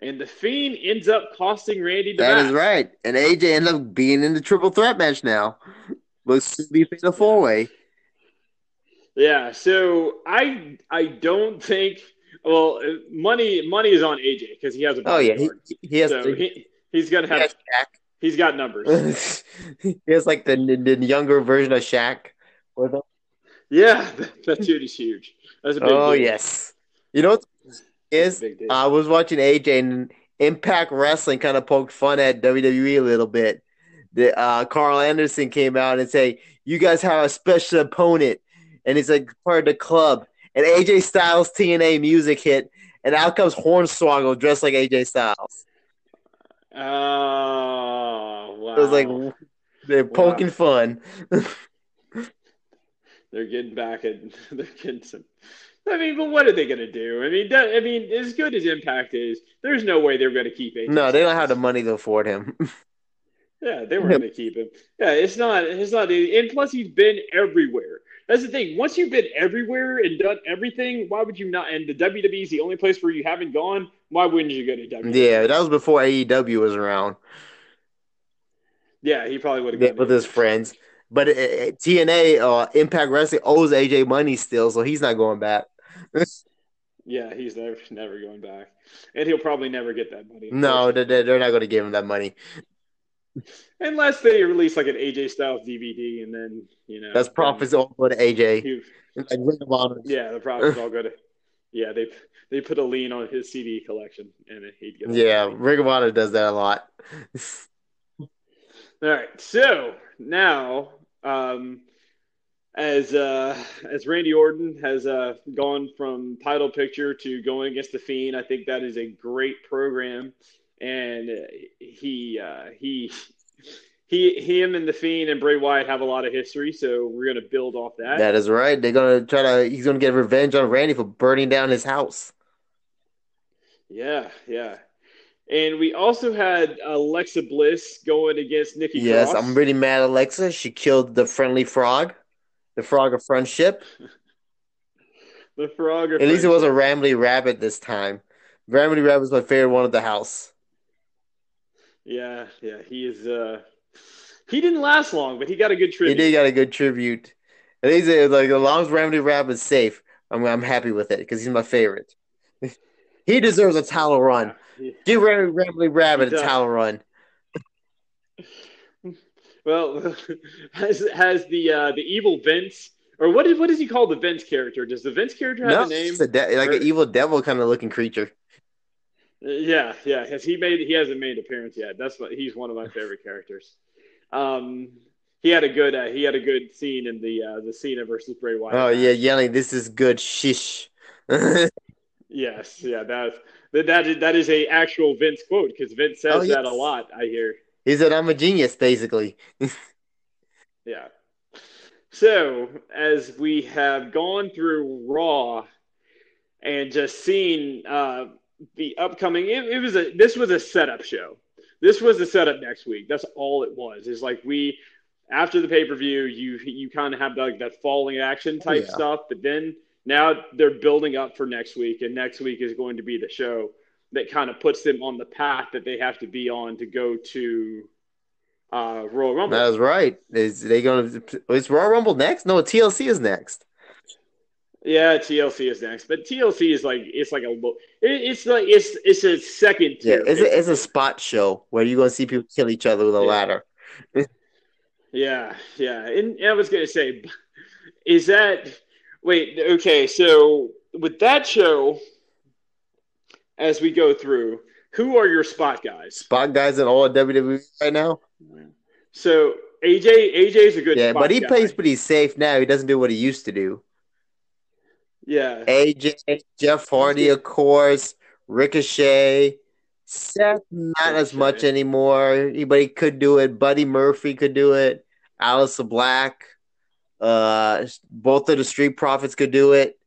And the Fiend ends up costing Randy the That match. is right. And AJ ends up being in the triple threat match now. Looks to be the four way. Yeah, so I I don't think well money money is on AJ because he has a Oh yeah, he, he, has. so he, he, he's gonna he have has he's got numbers. He has like the, the younger version of Shaq. with him. yeah, that, that dude is huge. That's a big Oh deal. yes. You know what That's is a big deal. I was watching AJ and Impact Wrestling kind of poked fun at WWE a little bit. The uh, Karl Anderson came out and say, "You guys have a special opponent," and he's like part of the club. And AJ Styles TNA music hit, and out comes Hornswoggle dressed like AJ Styles. oh wow! It was like they're poking fun. they're getting back at they're getting some. I mean, but what are they gonna do? I mean, that, I mean, as good as Impact is, there's no way they're gonna keep AJ. No, they don't have the money to afford him. Yeah, they were going to keep him. Yeah, it's not. It's not. And plus, he's been everywhere. That's the thing. Once you've been everywhere and done everything, why would you not? And the WWE is the only place where you haven't gone. Why wouldn't you go to WWE? yeah, that was before AEW was around. Yeah, he probably would have Yeah, with his friends. But uh, TNA, uh, Impact Wrestling owes AJ money still, so he's not going back. Yeah, he's never never going back, and he'll probably never get that money. No, they- they- they're not going to give him that money. unless they release like an AJ Styles DVD, and then you know That's profits all go to AJ. he- Like Ring of Honor. yeah, the profits all go to. Yeah, they they put a lien on his CD collection, and he'd get. Yeah, money. Ring of Honor does that a lot. All right, so now um, as uh, as Randy Orton has uh, gone from title picture to going against the Fiend. I think that is a great program, and he uh, he he him and the Fiend and Bray Wyatt have a lot of history, so we're gonna build off that. That is right. They're gonna try to. He's gonna get revenge on Randy for burning down his house. Yeah, yeah. And we also had Alexa Bliss going against Nikki Yes, Cross. I'm really mad Alexa. She killed the friendly frog, the frog of friendship. the frog. of At least it was a Rambling Rabbit this time. Rambling Rabbit was my favorite one of the house. Yeah, yeah. He is. uh He didn't last long, but he got a good tribute. He did got a good tribute. At least it was like as long as Rambling Rabbit's safe, I'm I'm happy with it because he's my favorite. he deserves a towel run. Yeah. Give Ram- Rambling Rabbit a towel run. Well, has has the uh, the evil Vince or what is what does he call the Vince character? Does the Vince character have No, a name? it's a de- like Or- an evil devil kind of looking creature. Yeah, yeah. Has he made? He hasn't made an appearance yet. That's what he's one of my favorite characters. Um, he had a good uh, he had a good scene in the uh, the Cena versus Bray Wyatt. Oh yeah, yelling, "This is good shish." Yes, yeah. That's that that is, that is a actual Vince quote because Vince says Oh, yes. that a lot. I hear. He said, "I'm a genius," basically. Yeah. So, as we have gone through Raw and just seen uh, the upcoming, it, it was a this was a setup show. This was a setup next week. That's all it was. Is like we after the pay per view, you you kind of have like that falling action type Yeah. stuff, but then now they're building up for next week, and next week is going to be the show that kind of puts them on the path that they have to be on to go to uh, Royal Rumble. That's right. Is they gonna? Is Royal Rumble next? No, TLC is next. Yeah, TLC is next, but TLC is like it's like a it, it's like it's it's a second Yeah, it's a, it's a spot show where you're gonna see people kill each other with a Yeah. ladder. yeah, yeah. And I was gonna say, is that wait? Okay, so with that show, as we go through, who are your spot guys? Spot guys in all of WWE right now. So AJ AJ is a good Yeah, but he guy. plays pretty safe now. He doesn't do what he used to do. Yeah, AJ, Jeff Hardy, of course, Ricochet, Seth, not as much anymore. Anybody could do it. Buddy Murphy could do it. Aleister Black, uh, both of the Street Profits could do it.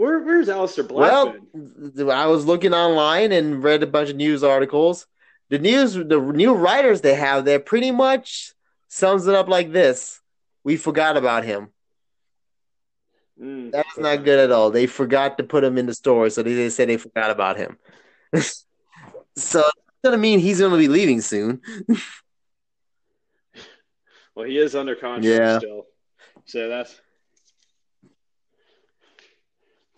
Where where's Aleister Black? Well, been? I was looking online and read a bunch of news articles. The news, the new writers they have there, pretty much sums it up like this: We forgot about him. Mm, That's not good at all. They forgot to put him in the store, so they just said they forgot about him. so it's gonna mean he's gonna be leaving soon. Well, he is under contract Yeah. still, so that's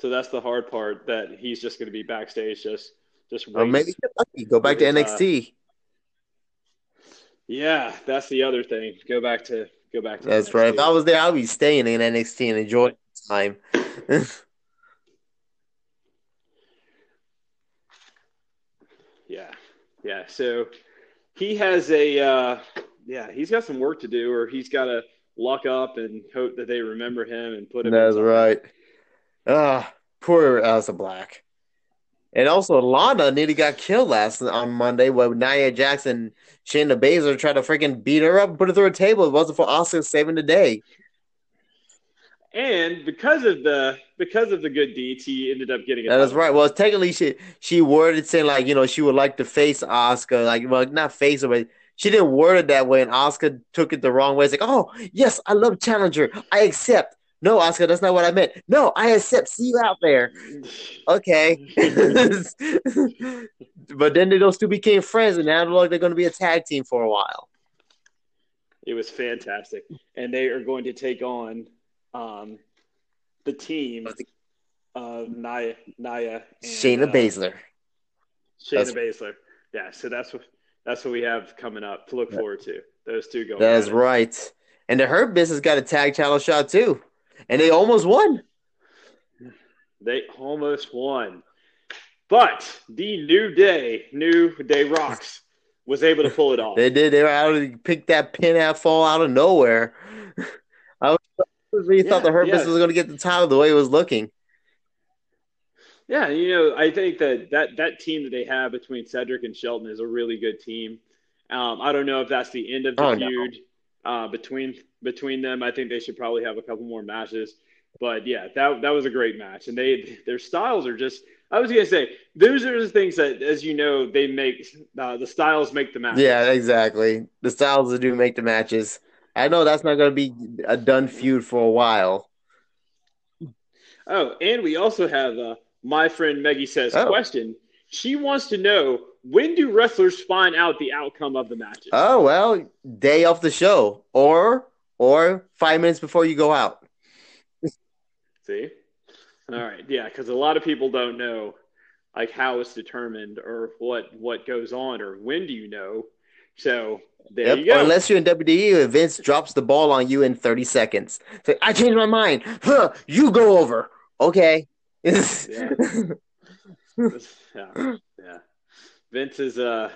so that's the hard part. That he's just going to be backstage, just just Or maybe lucky, go back to With, uh, NXT. Yeah, that's the other thing. Go back to go back to. That's NXT. right. If I was there, I'd be staying in NXT and enjoying the time. Yeah, yeah. So he has a uh, yeah. He's got some work to do, or he's got to luck up and hope that they remember him and put him. in That's right. Ah, poor Aleister Black. And also, Lana nearly got killed last on Monday when Nia Jackson, Shayna Baszler tried to freaking beat her up and put her through a table. It wasn't for Asuka saving the day. And because of the because of the good deeds, he ended up getting. That is right. Well, technically, she she worded saying like you know she would like to face Asuka, like well not face her, but she didn't word it that way, and Asuka took it the wrong way. It's like, oh yes, I love Challenger, I accept. No, Asuka, that's not what I meant. No, I accept. See you out there. Okay. but then those two became friends, and now look, they're going to be a tag team for a while. It was fantastic, and they are going to take on um, the team of Naya, Naya, and, Shayna uh, Baszler. Shayna That's- Baszler. Yeah, so that's what that's what we have coming up to look forward to. Those two going. That is at it. right. And the Hurt Business got a tag title shot too, and they almost won. They almost won, but the New Day, New Day Rocks, was able to pull it off. They did. They were out. Of, pick that pin out fall out of nowhere. I was really yeah, thought the Hurt yeah. Was going to get the title the way it was looking. Yeah, you know, I think that, that that team that they have between Cedric and Shelton is a really good team. Um, I don't know if that's the end of the oh, feud no. Uh, between between them. I think they should probably have a couple more matches. But yeah, that that was a great match, and they their styles are just. I was gonna say those are the things that, as you know, they make uh, the styles make the match. Yeah, exactly. The styles do make the matches. I know that's not gonna be a done feud for a while. Oh, and we also have uh, my friend Meggie says oh. question. She wants to know when do wrestlers find out the outcome of the matches? Oh well, day of the show, or or five minutes before you go out. See, all right, yeah, because a lot of people don't know like how it's determined or what what goes on or when do you know. So there yep. you go. Or unless you're in WWE, Vince drops the ball on you in 30 seconds. Say, I changed my mind. Huh, you go over. Okay. yeah. yeah. Vince is uh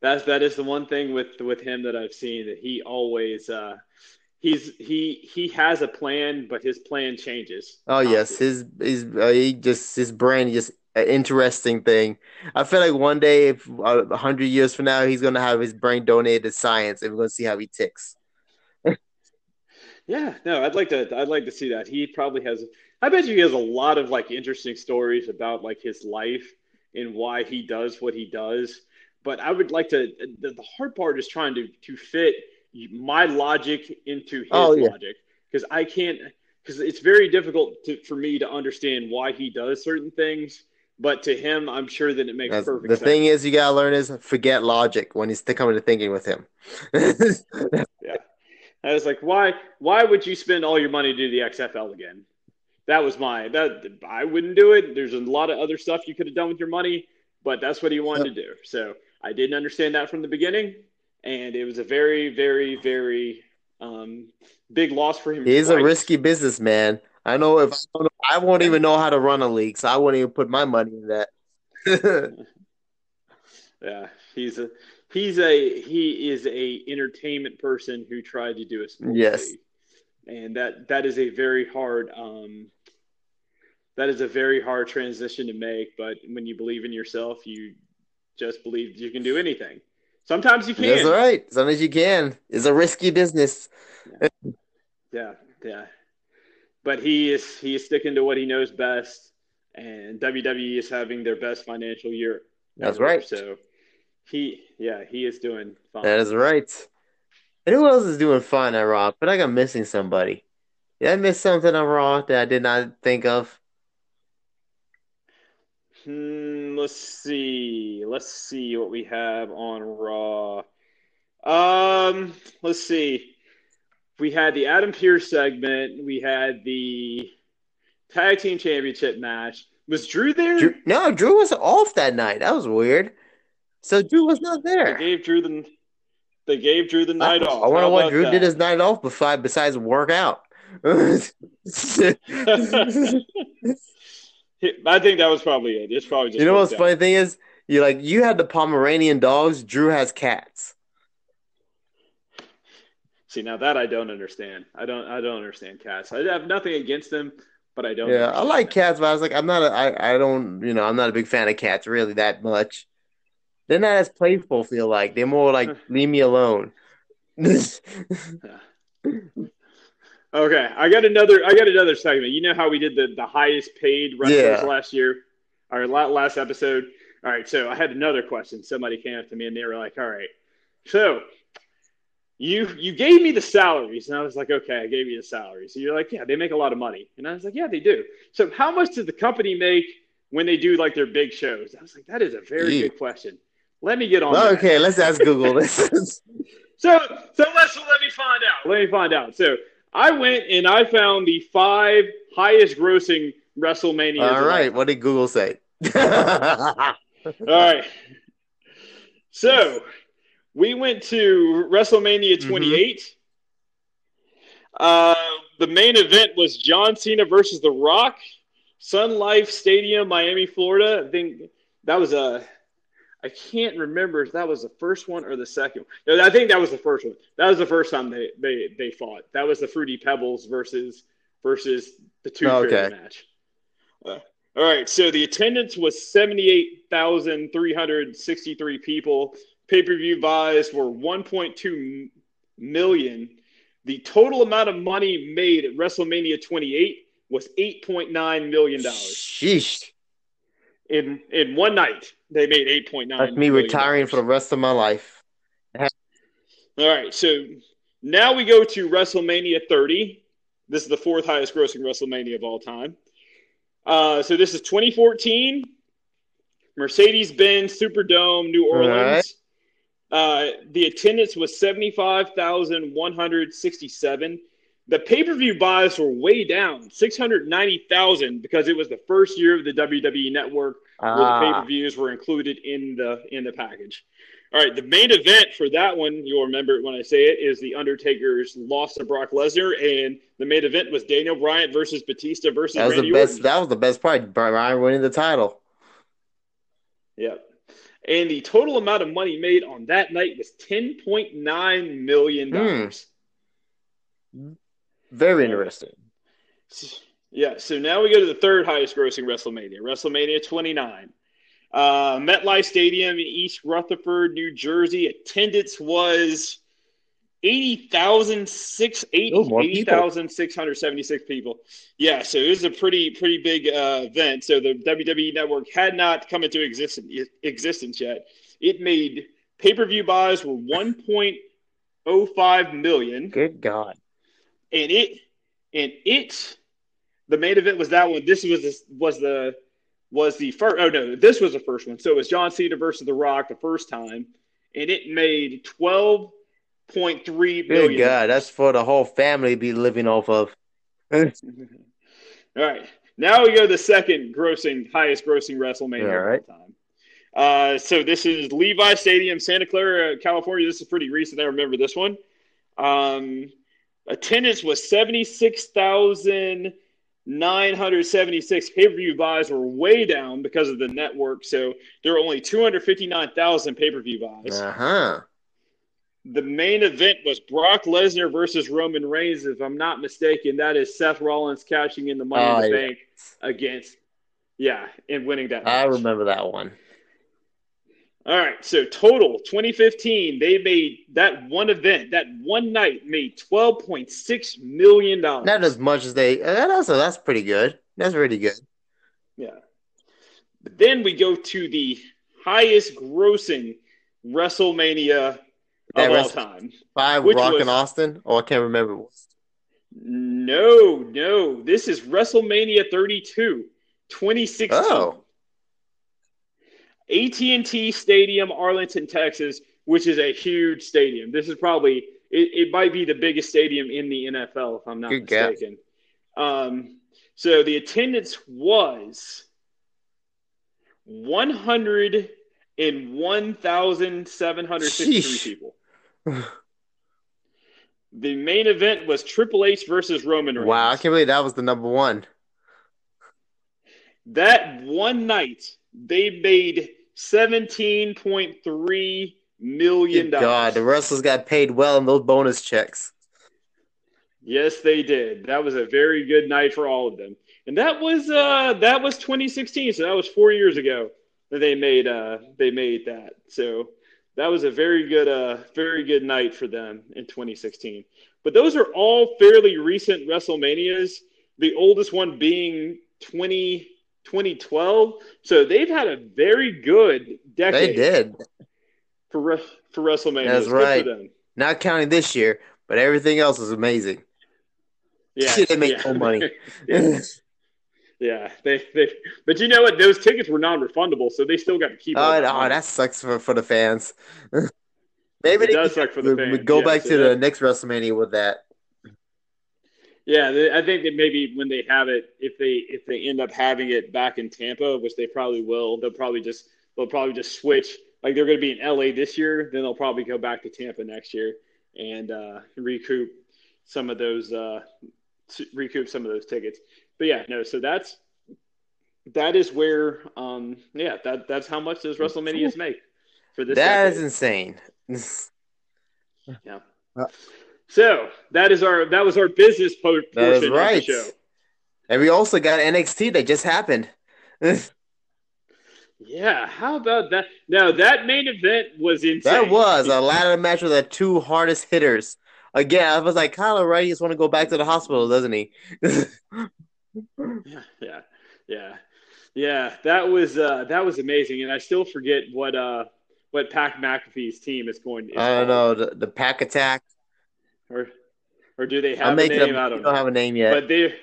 that's that is the one thing with with him that I've seen that he always uh he's he he has a plan but his plan changes. Oh yes, his his uh, he just his brain just an interesting thing. I feel like one day, if uh, a hundred years from now, he's gonna have his brain donated to science, and we're gonna see how he ticks. yeah, no, I'd like to. I'd like to see that. He probably has. I bet you he has a lot of like interesting stories about like his life and why he does what he does. But I would like to. The, the hard part is trying to to fit my logic into his oh, yeah. logic because I can't. Because it's very difficult to, for me to understand why he does certain things but to him, I'm sure that it makes That's, perfect the sense. thing is, you gotta learn is forget logic when he's coming to thinking with him. yeah, I was like, why? Why would you spend all your money to do the XFL again? That was my that I wouldn't do it. There's a lot of other stuff you could have done with your money, but that's what he wanted yep. to do. So I didn't understand that from the beginning, and it was a very, very, very um, big loss for him. He's a risky businessman. I know if I, I won't even know how to run a league, so I won't even put my money in that. yeah, he's a he's a he is a entertainment person who tried to do a sports yes, league. and that that is a very hard um that is a very hard transition to make. But when you believe in yourself, you just believe you can do anything. Sometimes you can. That's right. Sometimes you can. It's a risky business. yeah, yeah but he is he is sticking to what he knows best, and WWE is having their best financial year. That's ever. right. So he, yeah, he is doing fine. That is right. And who else is doing fine at Raw? But I got missing somebody. Did I miss something on Raw that I did not think of? Hmm, let's see. Let's see what we have on Raw. Um, let's see we had the Adam Pearce segment. We had the tag team championship match. Was Drew there? Drew, no, Drew was off that night. That was weird. So Drew was not there. They gave Drew the they gave Drew the night I, off. I wonder what Drew that? did his night off besides besides work out. I think that was probably it. It's probably just you know what's funny thing is you like you had the Pomeranian dogs. Drew has cats. See, now that I don't understand. I don't. I don't understand cats. I have nothing against them, but I don't. Yeah, I like cats, but I was like, I'm not. A, I. I don't. You know, I'm not a big fan of cats really that much. They're not as playful. Feel like they're more like leave me alone. okay, I got another. I got another segment. You know how we did the the highest paid wrestlers yeah. last year, our last episode. All right, so I had another question. Somebody came up to me and they were like, "All right, so you you gave me the salaries and i was like okay i gave you the salaries so you're like yeah they make a lot of money and i was like yeah they do so how much does the company make when they do like their big shows i was like that is a very yeah. good question let me get on well, okay let's ask google this so so let's let me find out let me find out so i went and i found the five highest grossing wrestlemania all right what did google say all right so we went to WrestleMania mm-hmm. 28. Mm-hmm. Uh, the main event was John Cena versus The Rock, Sun Life Stadium, Miami, Florida. I think that was a I can't remember if that was the first one or the second. No, I think that was the first one. That was the first time they they they fought. That was the Fruity Pebbles versus versus the two okay. match. Uh, all right, so the attendance was seventy eight thousand three hundred sixty three people. Pay per view buys were one point two million. The total amount of money made at WrestleMania twenty eight was eight point nine million dollars. Sheesh in in one night they made eight point nine. That's me retiring for the rest of my life. All right, so now we go to WrestleMania 30. This is the fourth highest grossing WrestleMania of all time. Uh, so this is 2014, Mercedes Benz Superdome, New Orleans. Right. Uh, the attendance was 75,167. The pay per view buys were way down, 690,000, because it was the first year of the WWE network where the ah. pay per views were included in the in the package. All right, the main event for that one, you'll remember it when I say it, is the Undertaker's loss to Brock Lesnar, and the main event was Daniel Bryan versus Batista versus that was Randy the best. Orton. That was the best part. Bryan winning the title. Yep. And the total amount of money made on that night was ten point nine million dollars. Hmm. Very interesting. Yeah, so now we go to the third highest grossing WrestleMania, WrestleMania 29. Uh, MetLife Stadium in East Rutherford, New Jersey. Attendance was 80,676 80, people. Yeah, so it was a pretty pretty big uh, event. So the WWE Network had not come into existence, existence yet. It made pay per view buys were 1.05 million. Good God and it and it the main event was that one. This was the, was the was the first. Oh no, this was the first one. So it was John Cena versus The Rock the first time, and it made twelve point three million. Good God, that's for the whole family to be living off of. All right, now we go to the second grossing, highest grossing WrestleMania all right. of all time. Uh, so this is Levi Stadium, Santa Clara, California. This is pretty recent. I remember this one. Um, Attendance was 76,976. Pay per view buys were way down because of the network. So there were only 259,000 pay per view buys. Uh huh. The main event was Brock Lesnar versus Roman Reigns, if I'm not mistaken. That is Seth Rollins cashing in the Money oh, in the yeah. Bank against, yeah, and winning that. I remember that one. All right, so total 2015, they made that one event, that one night made 12.6 million dollars. Not as much as they. Uh, that's that's pretty good. That's really good. Yeah. But then we go to the highest grossing WrestleMania that of all time. Five Rock was, and Austin. Oh, I can't remember. No, no. This is WrestleMania 32, 2016. Oh. AT&T Stadium, Arlington, Texas, which is a huge stadium. This is probably it, it might be the biggest stadium in the NFL, if I'm not Good mistaken. Um, so the attendance was 101,763 people. the main event was Triple H versus Roman Reigns. Wow, I can't believe that was the number one. That one night, they made seventeen point three million dollars. God, the wrestlers got paid well in those bonus checks. Yes, they did. That was a very good night for all of them. And that was uh that was 2016, so that was 4 years ago that they made uh they made that. So that was a very good uh very good night for them in 2016. But those are all fairly recent WrestleManias, the oldest one being 20 2012. So they've had a very good decade. They did for for WrestleMania. That's right. Not counting this year, but everything else is amazing. Yeah, they make yeah. no money. yeah, they, they. But you know what? Those tickets were non-refundable, so they still got to keep. Oh, oh that sucks for, for the fans. Maybe it does suck for the fans. Go back to the next WrestleMania with that. Yeah, I think that maybe when they have it, if they if they end up having it back in Tampa, which they probably will, they'll probably just they'll probably just switch. Like they're going to be in LA this year, then they'll probably go back to Tampa next year and uh, recoup some of those uh, recoup some of those tickets. But yeah, no. So that's that is where um yeah that that's how much does WrestleMania make. for this. That decade. is insane. Yeah. Uh, So that is our that was our business po- portion That is of the show. And we also got NXT that just happened. Yeah, how about that? Now that main event was insane. That was a ladder match with the two hardest hitters. Again, I was like, Kyle O'Reilly just want to go back to the hospital, doesn't he? Yeah, yeah, yeah, yeah. That was uh, that was amazing, and I still forget what uh what Pat McAfee's team is going. Is I don't know the, the pack attack. Or or do they have a name? up. I don't don't have a name yet. But they.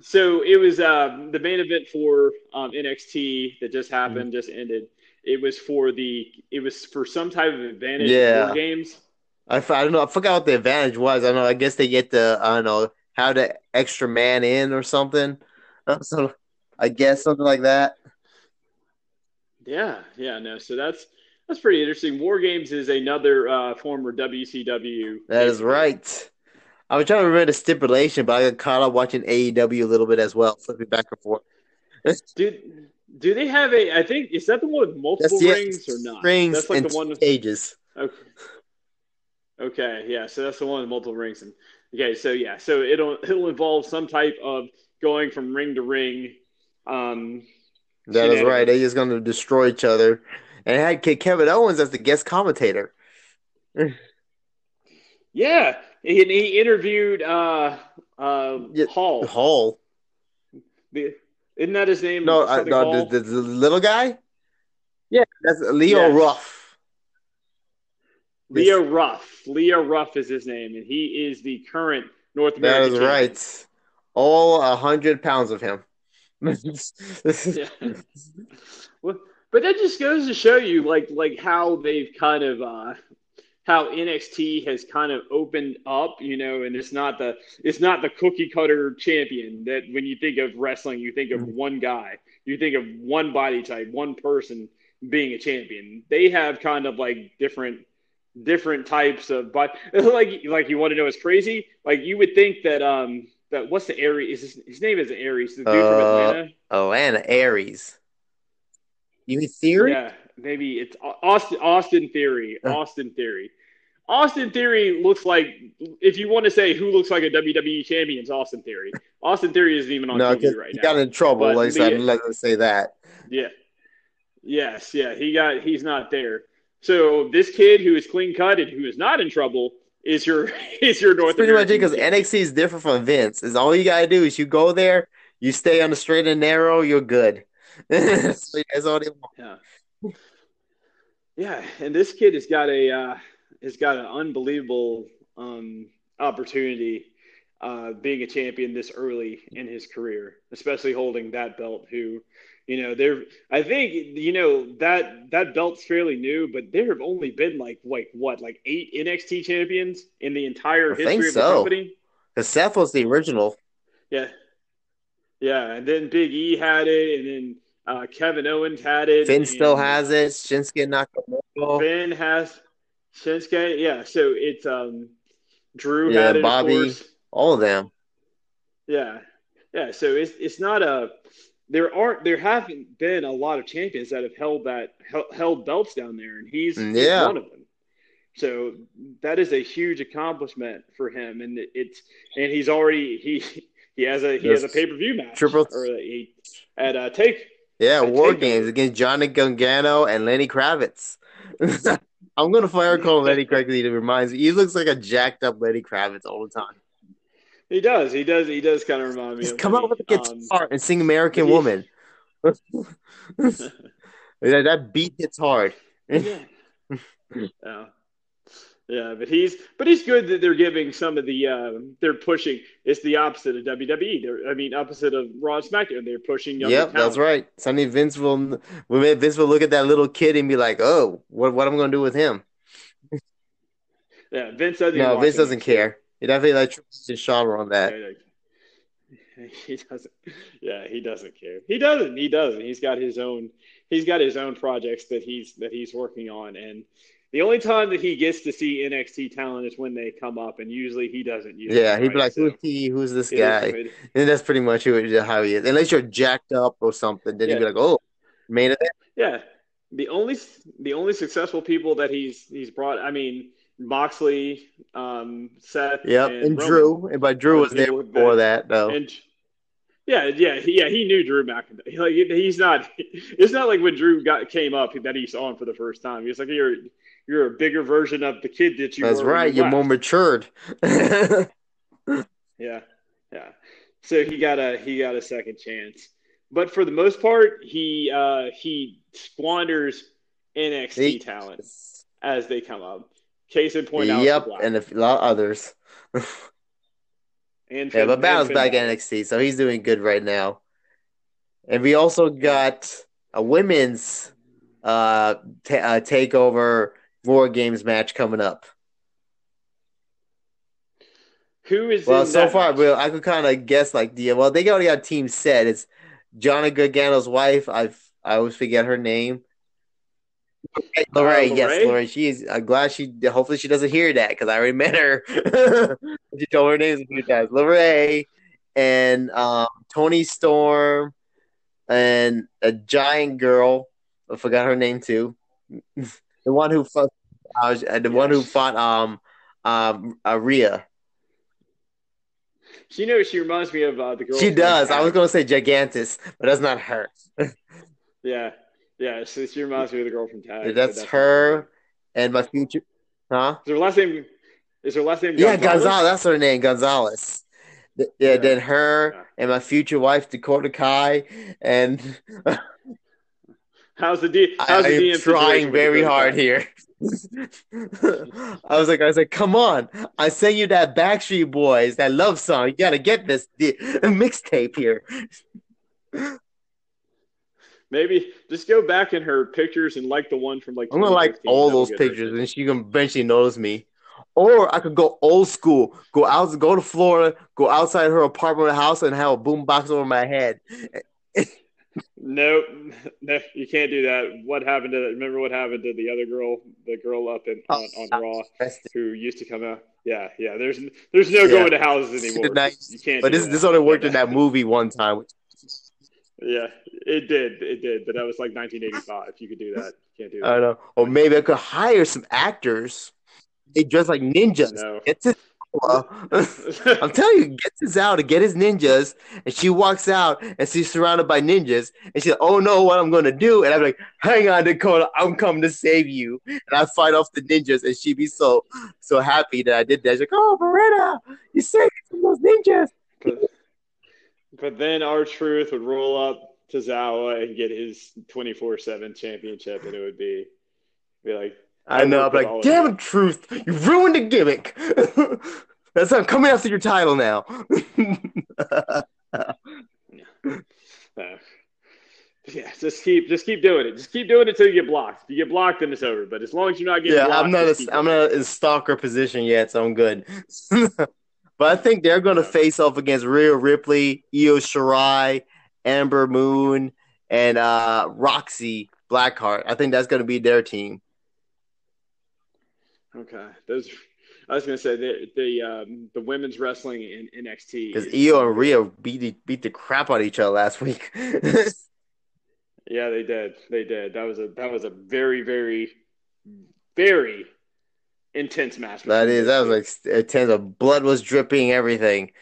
So it was um, the main event for um, NXT that just happened, just ended. It was for the. It was for some type of advantage Yeah. games. I, f- I don't know. I forgot what the advantage was. I don't know. I guess they get the I don't know how the extra man in or something. So I guess something like that. Yeah, yeah, no. So that's that's pretty interesting. War Games is another uh, former WCW. That is right. I was trying to remember the stipulation, but I got caught up watching AEW a little bit as well, flipping back and forth. Do do they have a? I think is that the one with multiple the rings or not? Rings That's like and the one. With, stages. okay. Okay, yeah. So that's the one with multiple rings. And okay, so yeah, so it'll it'll involve some type of going from ring to ring. Um, That is right. They're just going to destroy each other. And it had Kevin Owens as the guest commentator. yeah, he, he interviewed uh, uh, Yeah, Hall. Hall. The- Isn't that his name? No, uh, no the, the, the little guy? Yeah, that's Leo Yes. Ruff. Leon Ruff. Leon Ruff is his name, and he is the current North American. is champion. right. All a hundred pounds of him. Yeah. well, but that just goes to show you, like, like how they've kind of, uh, how NXT has kind of opened up, you know, and it's not the, it's not the cookie cutter champion that when you think of wrestling, you think of Mm-hmm. one guy, you think of one body type, one person being a champion. They have kind of like different different types of but like like you want to know what's crazy like you would think that um that what's the Aries his, his name is Aries the dude from Uh, Atlanta Atlanta Aries. You mean Theory? yeah maybe it's Austin Austin Theory Austin Theory Austin Theory looks like if you want to say who looks like a WWE champion it's Austin Theory Austin Theory isn't even on No, TV right he now got in trouble. But Like said, let us say that. Yeah. Yes, yeah, he got he's not there. So this kid who is clean cut and who is not in trouble is your is your North pretty much it because NXT is different from Vince. Is all you gotta do is you go there, you stay on the straight and narrow, you're good. So that's all they want. Yeah. Yeah, and this kid has got a uh, has got an unbelievable um, opportunity uh, being a champion this early in his career, especially holding that belt. Who, you know, there. I think you know that that belt's fairly new, but there have only been like like what like eight NXT champions in the entire I history of the company. Because Seth was the original. Yeah, yeah, and then Big E had it, and then uh, Kevin Owens had it. Finn still has it. Shinsuke Nakamura. Finn has Shinsuke. Yeah, so it's um Drew Yeah, had it, of Bobby. course. All of them. Yeah, yeah. So it's it's not a there aren't there haven't been a lot of champions that have held that held, belts down there, and he's, he's Yeah. one of them. So that is a huge accomplishment for him, and it- it's and he's already he he has a he has a pay per view match Triple- or he, at a take Yeah, I War Games it. against Johnny Gargano and Lenny Kravitz. I'm gonna fire call Lenny Kravitz. He reminds me. He looks like a jacked up Lenny Kravitz all the time. he does he does he does kind of remind me Just of come out with a Um, guitar and sing American he- Woman. that, that beat hits hard. yeah. yeah. Yeah, but he's but he's good that they're giving some of the uh, they're pushing. It's the opposite of WWE. They're, I mean, opposite of Raw and SmackDown. They're pushing younger Yep, that's right. Sonny Vince will Vince will look at that little kid and be like, "Oh, what what am I gonna do with him?" Yeah, Vince doesn't. No, Vince doesn't care. He definitely like Triple H and Sean on that. Yeah, He doesn't. Yeah, he doesn't care. He doesn't. He doesn't. He's got his own. He's got his own projects that he's that he's working on, and the only time that he gets to see NXT talent is when they come up, and usually he doesn't. Use Yeah, he'd be right? like, So "Who's he? Who's this guy?" it- And that's pretty much who, how he is. Unless you're jacked up or something, then he'd be like, "Oh, main event." Yeah, the only the only successful people that he's he's brought. I mean, Moxley, um, Seth. Yep, and, and Drew. And by Drew was there before that, though. And yeah, yeah, yeah. He knew Drew McIntyre. Like he's not. It's not like when Drew got came up that he saw him for the first time. He's like you're you're a bigger version of the kid that you. Were. That's right. You are more matured. yeah, yeah. So he got a he got a second chance, but for the most part, he uh, he squanders NXT he, talent as they come up. Case in point, yep, and a lot of others. And yeah, but Battle's back NXT, so he's doing good right now. And we also got a women's uh, t- uh takeover War Games match coming up. Who is well so far? Match? Well, I could kind of guess like the well they already got team set. It's Johnny Gargano's wife. I I always forget her name. Lorraine, uh, yes, Lorraine. She is. I'm glad she. Hopefully, she doesn't hear that because I already met her. she told her names a few times. Lorraine and um, Toni Storm and a giant girl. I forgot her name too. the one who fought. Uh, the yes. one who fought um um uh, Rhea. She knows she reminds me of uh, the girl. She does. I was going to say Gigantus, but that's not her. yeah, yeah, so she reminds me of the girl from Tag. That's, that's her and my future. Huh? Is her last name? Is her last name? Gonzalez? Yeah, Gonzalez. That's her name, Gonzalez. Yeah, yeah. then her yeah. and my future wife Dakota Kai and. how's the D? How's I, the am trying very hard here. I was like, I was like, come on! I sent you that Backstreet Boys, that love song. You gotta get this mixtape here. Maybe just go back in her pictures and like the one from like. I'm gonna like all those pictures, and she can eventually notice me. Or I could go old school, go out, go to Florida, go outside her apartment house, and have a boombox over my head. nope, no, you can't do that. What happened to? That? Remember what happened to the other girl, the girl up in oh, on, on oh, Raw, who used to come out. Yeah, yeah. There's there's no yeah. going to houses anymore. Nice. You can't. But this that. this only worked in that movie one time. Yeah, it did. It did. But that was like 1985. You could do that. You can't do that. I know. Or maybe I could hire some actors. They dress like ninjas. No. Get to I'm telling you, gets his out to get his ninjas, and she walks out and she's surrounded by ninjas, and she's like, "Oh no, what I'm gonna do?" And I'm like, "Hang on, Dakota, I'm coming to save you." And I fight off the ninjas, and she'd be so so happy that I did that. She's like, "Oh, Beretta, you saved from those ninjas." But then our truth would roll up Tozawa and get his 24 7 championship, and it would be, be like, I know, I'm like, damn it, Truth, you ruined the gimmick. That's I'm coming after your title now. uh, yeah, just keep just keep doing it. Just keep doing it until you get blocked. If you get blocked, then it's over. But as long as you're not getting yeah, blocked, I'm not a, I'm not in stalker position yet, so I'm good. But I think they're going to face off against Rhea Ripley, Io Shirai, Ember Moon, and uh, Roxy Blackheart. I think that's going to be their team. Okay, those. I was going to say the the um, the women's wrestling in NXT because Io and Rhea beat the, beat the crap out of each other last week. yeah, they did. They did. That was a that was a very very very intense match. That is, that was like intense. The blood was dripping, everything.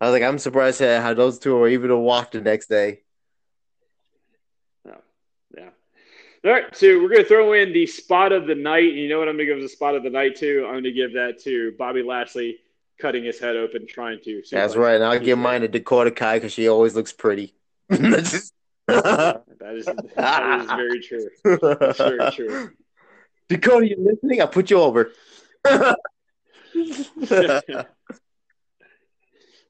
I was like, I'm surprised how those two were even to walk the next day. Oh, yeah. All right, so we're going to throw in the spot of the night. And You know what I'm going to give the spot of the night to? I'm going to give that to Bobby Lashley cutting his head open, trying to. That's right. And I'll give mine to Dakota Kai because she always looks pretty. that is that is very true. That's very true. Dakota, you listening? I'll put you over.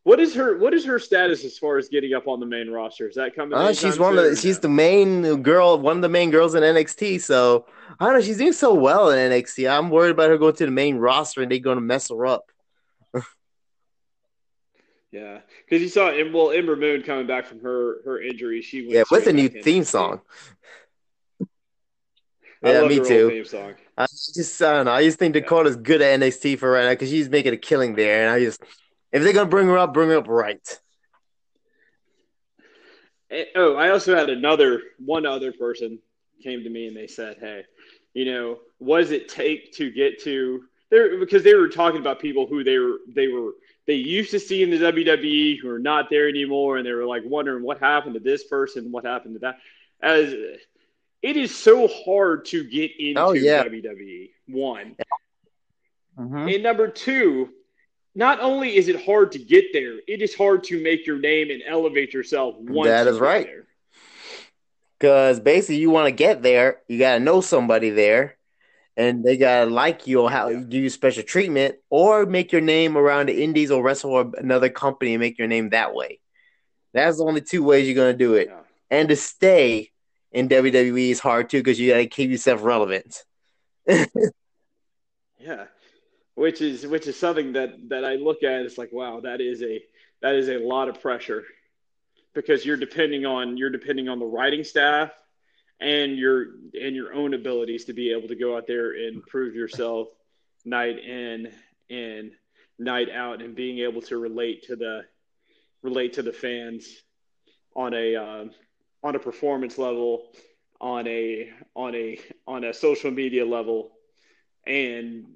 What is her What is her status as far as getting up on the main roster? Is that coming? Uh, she's one of the, she's the main girl, one of the main girls in NXT. So I don't know. She's doing so well in NXT. I'm worried about her going to the main roster and they're going to mess her up. yeah, because you saw well Ember Moon coming back from her her injury. She yeah with a new theme song. yeah, me too. Theme song. I just I don't know. I just think Dakota's good at NXT for right now because she's making a killing there, and I just if they're gonna bring her up, bring her up right. And, oh, I also had another one other person came to me and they said, "Hey, you know, what does it take to get to there?" Because they were talking about people who they were they were they used to see in the WWE who are not there anymore, and they were like wondering what happened to this person, what happened to that. As it is so hard to get into Oh, yeah. WWE. One, Mm-hmm. and number two, not only is it hard to get there, it is hard to make your name and elevate yourself. Once That you is get right. there. Because basically, you want to get there, you got to know somebody there, and they got to like you or how Yeah. give you special treatment, or make your name around the Indies or wrestle for another company and make your name that way. That's the only two ways you're gonna do it. Yeah. And to stay in WWE is hard too because you got to keep yourself relevant. Yeah, which is which is something that that I look at. It's like, wow, that is a that is a lot of pressure because you're depending on you're depending on the writing staff and your and your own abilities to be able to go out there and prove yourself night in and night out and being able to relate to the relate to the fans on a um, on a performance level on a on a on a social media level and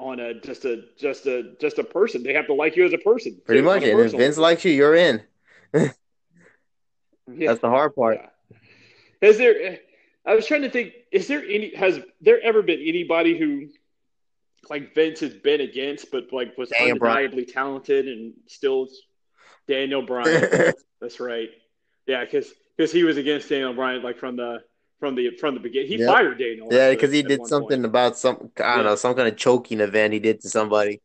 on a just a just a just a person they have to like you as a person Pretty much. And if Vince likes you, you're in. yeah. That's the hard part. Yeah. Has there? I was trying to think. Is there any? Has there ever been anybody who, like Vince has been against, but like was Daniel Bryan. undeniably talented and still Daniel Bryan? That's right. Yeah, because because he was against Daniel Bryan like from the from the from the beginning. He Yep. fired Daniel. Yeah, because he did something point. about some I don't Yeah. know some kind of choking event he did to somebody.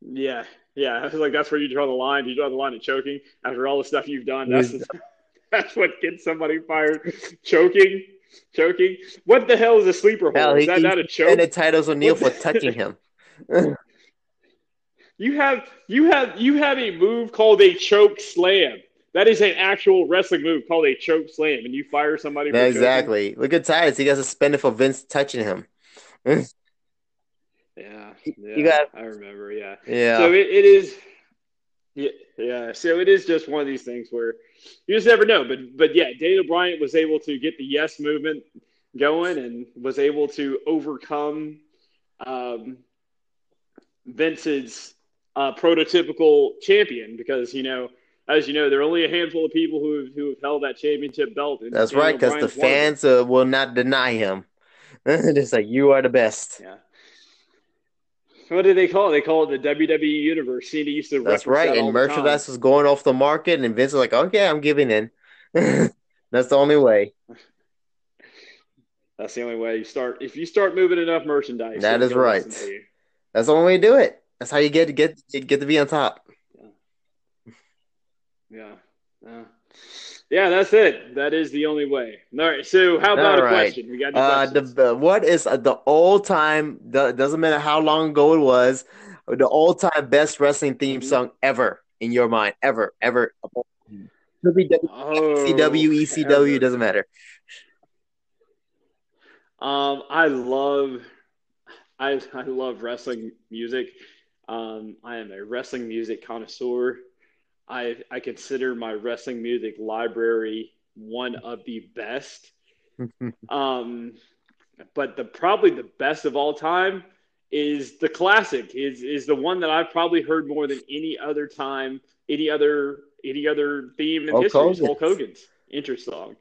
Yeah, yeah. I was like, that's where you draw the line. You draw the line at choking after all the stuff you've done. That's that's what gets somebody fired. choking, choking. What the hell is a sleeper hold? Is he, that he not a choke? defended titles O'Neil for touching him. You have you have you have a move called a choke slam. That is an actual wrestling move called a choke slam, and you fire somebody. For Yeah, choking? exactly. Look at Titus. He got suspended for Vince touching him. Yeah, You yeah. got- I remember. Yeah. Yeah. So it, it is. Yeah, yeah. So it is just one of these things where you just never know. But but yeah, Daniel Bryan was able to get the yes movement going and was able to overcome um, Vince's uh, prototypical champion because you know. As you know, there are only a handful of people who have, who have held that championship belt. That's Daniel right, because the Bryan's one of them. fans uh, will not deny him. it's like you are the best. Yeah. What do they call it? They call it the WWE Universe. Cena used to That's right. that And time. merchandise was going off the market, and Vince was like, "Okay, I'm giving in." That's the only way. That's the only way you start. If you start moving enough merchandise, That is right. listen to you. That's the only way to do it. That's how you get get get to be on top. Yeah. Yeah. Yeah, that's it. That is the only way. All right. So, how about All a right. question? We got Uh, the uh, what is uh, the all time? Doesn't matter how long ago it was. The all time best wrestling theme Mhm. song ever in your mind, ever, ever. Could be W- oh, CW, ECW, ever. doesn't matter. Um, I love, I I love wrestling music. Um, I am a wrestling music connoisseur. I I consider my wrestling music library one of the best. Um, but the probably the best of all time is the classic. Is is the one that I've probably heard more than any other time, any other any other theme in Hulk history. is Hulk Hogan's. Hogan's intro song.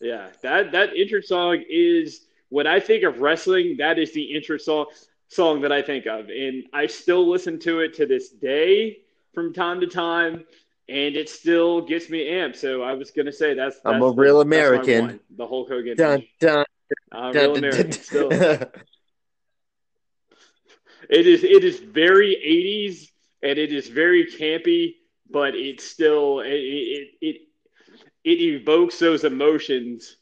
Yeah, that that intro song is when I think of wrestling. That is the intro song song that I think of, and I still listen to it to this day from time to time, and it still gets me amped. So I was gonna say that's, I'm a real the- that's American. the Hulk Hogan. dun, dun, I'm dun, real American still. It is it is very 80s and it is very campy, but it's still it it it, it evokes those emotions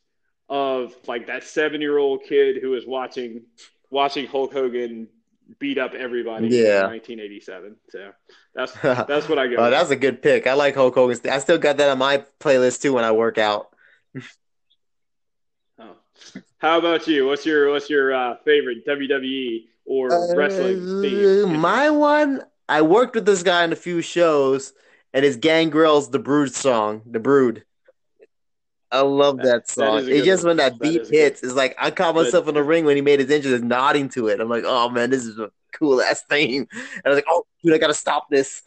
of like that seven year old kid who is watching watching Hulk Hogan beat up everybody Yeah. in 1987. So that's that's what I go. Oh, that's a good pick. I like Hulk Hogan. I still got that on my playlist too when I work out. Oh. How about you? What's your what's your uh, favorite WWE or wrestling Uh, theme? my one, I worked with this guy in a few shows, and his Gangrel's "The Brood" song, "The Brood." I love that That song. a just one. when that That beat good- hits, it's like I caught myself in the ring when he made his entrance, nodding to it. I'm like, oh man, this is a cool ass thing. And I was like, oh dude, I gotta stop this.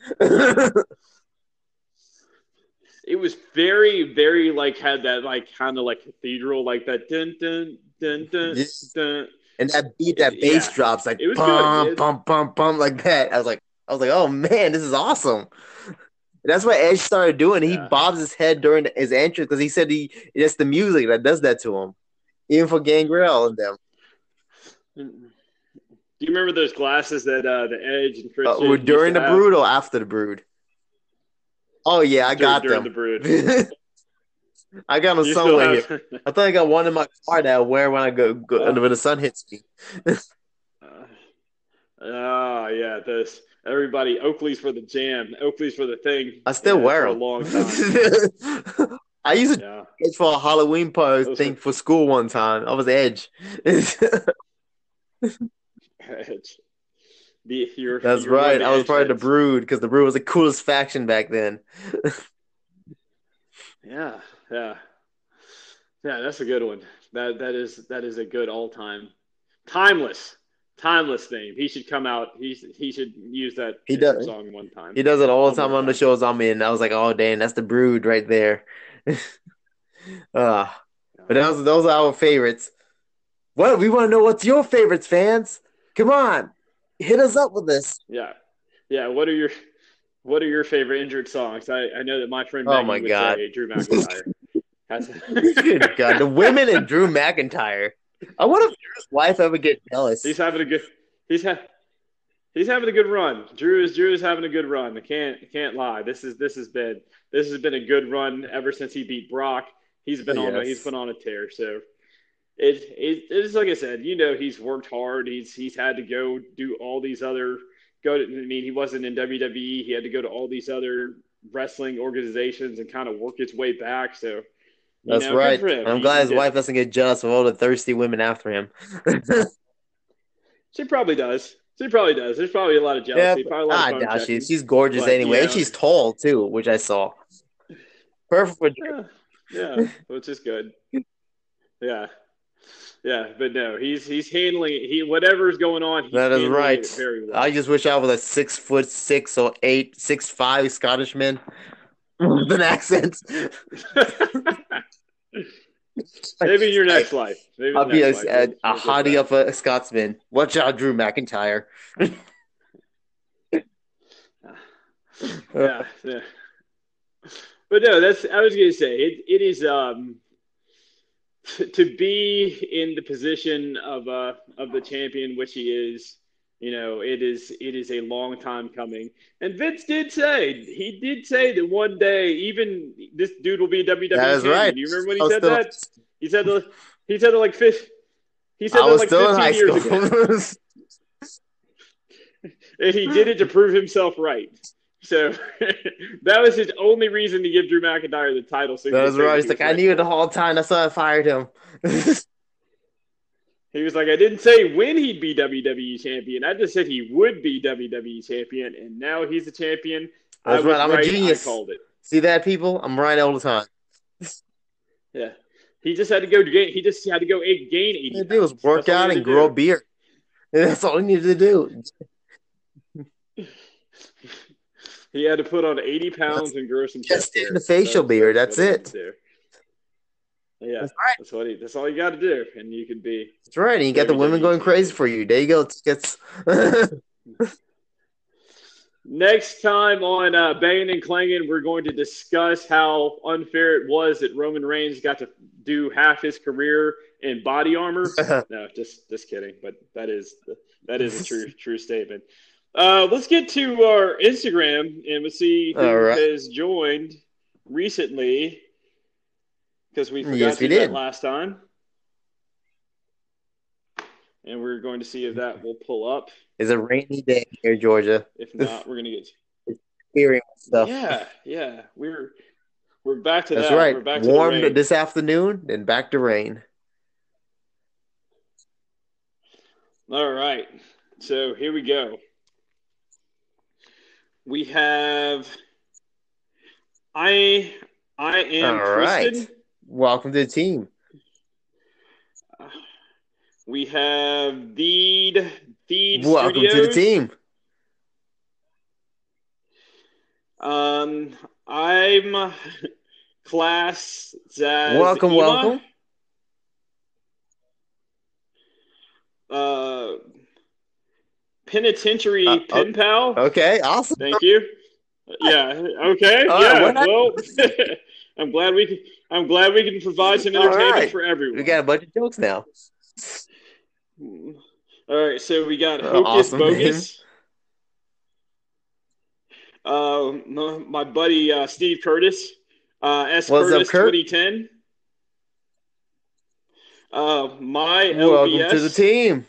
It was very, very like had that like kind of like cathedral, like that dun dun dun dun Yes. dun. and that beat, that bass Yeah. drops like It was good, bum, dude. bum, bum, bum, like that. I was like, I was like, oh man, this is awesome. That's what Edge started doing. He Yeah. bobs his head during his entrance because he said he it's the music that does that to him, even for Gangrel and them. Do you remember those glasses that uh, the Edge and Uh, Christian were used during the have? brood or after the brood? Oh yeah, I Dur- got during them. the brood. I got them You somewhere. have- here. I think I got one in my car that I wear when I go, go Oh. when the sun hits me. Uh, Ah, yeah, this everybody Oakley's for the jam, Oakley's for the thing. I still yeah, wear for a long time. I used to Yeah, Edge for a Halloween Those thing are- for school one time. I was Edge. Edge. The, you're, That's you're right. I was part of the. Brood because the Brood was the coolest faction back then. Yeah, yeah, yeah. That's a good one. That that is that is a good all time, timeless, timeless theme. He should come out. He he should use that He does. song one time. He does it all the time on the shows I'm in. I was like, oh dang, that's the Brood right there. uh, but those those are our favorites. What we want to know? What's your favorites, fans? Come on, hit us up with this. Yeah, yeah. What are your What are your favorite injured songs? I, I know that my friend Oh Maggie my God. Drew McIntyre. Has Good God, the women and Drew McIntyre. I wonder if Drew's wife ever get jealous. he's having a good. He's ha- He's having a good run. Drew is Drew is having a good run. I can't can't lie. This is this has been this has been a good run ever since he beat Brock. He's been on a, he's been on a tear. So it, it it's like I said. You know he's worked hard. He's he's had to go do all these other go to. I mean he wasn't in WWE. He had to go to all these other wrestling organizations and kind of work his way back. So That's know, right. I'm He- glad his wife doesn't get jealous of all the thirsty women after him. She probably does. She probably does. There's probably a lot of yeah, jealousy. probably a lot I of doubt she. She's gorgeous But, anyway, you and she's tall too, which I saw. Perfect for Yeah, yeah, which is good. Yeah, yeah, but no, he's he's handling it. He whatever's going on, he's That is right. very well. I just wish I was a six foot six or eight, six five Scottish man with an accent. Maybe in your next life. Maybe I'll be a, life. a, a hottie of a Scotsman. Watch out, Drew McIntyre. yeah, yeah. But no, that's I was gonna say it. It is um t- to be in the position of uh of the champion, which he is. You know, it is it is a long time coming. And Vince did say he did say that one day, even this dude will be a WWE That is right. Do you remember when he said still- that? He said the he said it like fifth. He said I was like still in high years school. and he did it to prove himself right. So that was his only reason to give Drew McIntyre the title. So that say right. He's like, I knew it the whole time. That's why I fired him. He was like, I didn't say when he'd be WWE champion. I just said he would be WWE champion, and now he's a champion. I That's was right. I'm a genius. I called it. See that, people? I'm right all the time. Yeah, he just had to go gain. He just had to go gain eighty. All he was work That's out and grow a beard. That's all he needed to do. He had to put on eighty pounds and grow some Just in the facial beard, that's what he had it. To do. Yeah, That's right. that's what he. That's all you got to do, and you can be. That's right. And you got the women going crazy for you. There you go. It's, Next time on uh, Banging and Clanging, we're going to discuss how unfair it was that Roman Reigns got to do half his career in body armor. no, just just kidding. But that is that is a true true statement. Uh, let's get to our Instagram and we'll see who All right. has joined recently because we forgot Yes, to we do that did. last time. And we're going to see if that will pull up. it's a rainy day here, Georgia. If not, we're going to get Hearing stuff. yeah, yeah. We're we're back to That's that. right. We're back Warm to this afternoon, and back to rain. All right. So here we go. We have I I am All right. Welcome to the team. We have Deed Deed Welcome Studios. to the team. Um, I'm class Zaz Welcome, Ema. welcome. Uh, penitentiary Uh, oh. pen pal. Okay, awesome. Thank you. Yeah. Okay. All yeah. well, I'm glad we. I'm glad we can provide some entertainment right. for everyone. We got a bunch of jokes now. All right, so we got Uh, Hocus awesome Bogus. Uh, my, my buddy uh, Steve Curtis, uh, S What's up, Curtis Kurt? 2010. Uh, my Welcome LBS to the team.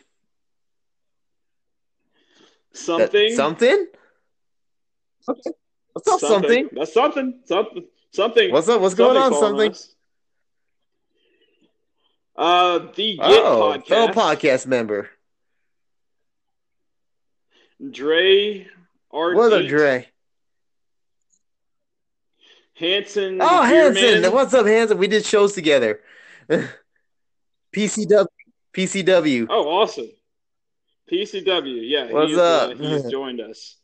That- something something? Okay. What's up, something? That's something. Something. Something. What's up? What's going on, something? us. Uh, the Get Oh, fellow podcast. podcast member. Dre. Art. What's up, Dre? Hanson. Oh, Hanson. What's up, Hanson? We did shows together. PCW. PCW. Oh, awesome. PCW. Yeah. What's he's, up? Uh, he's joined us.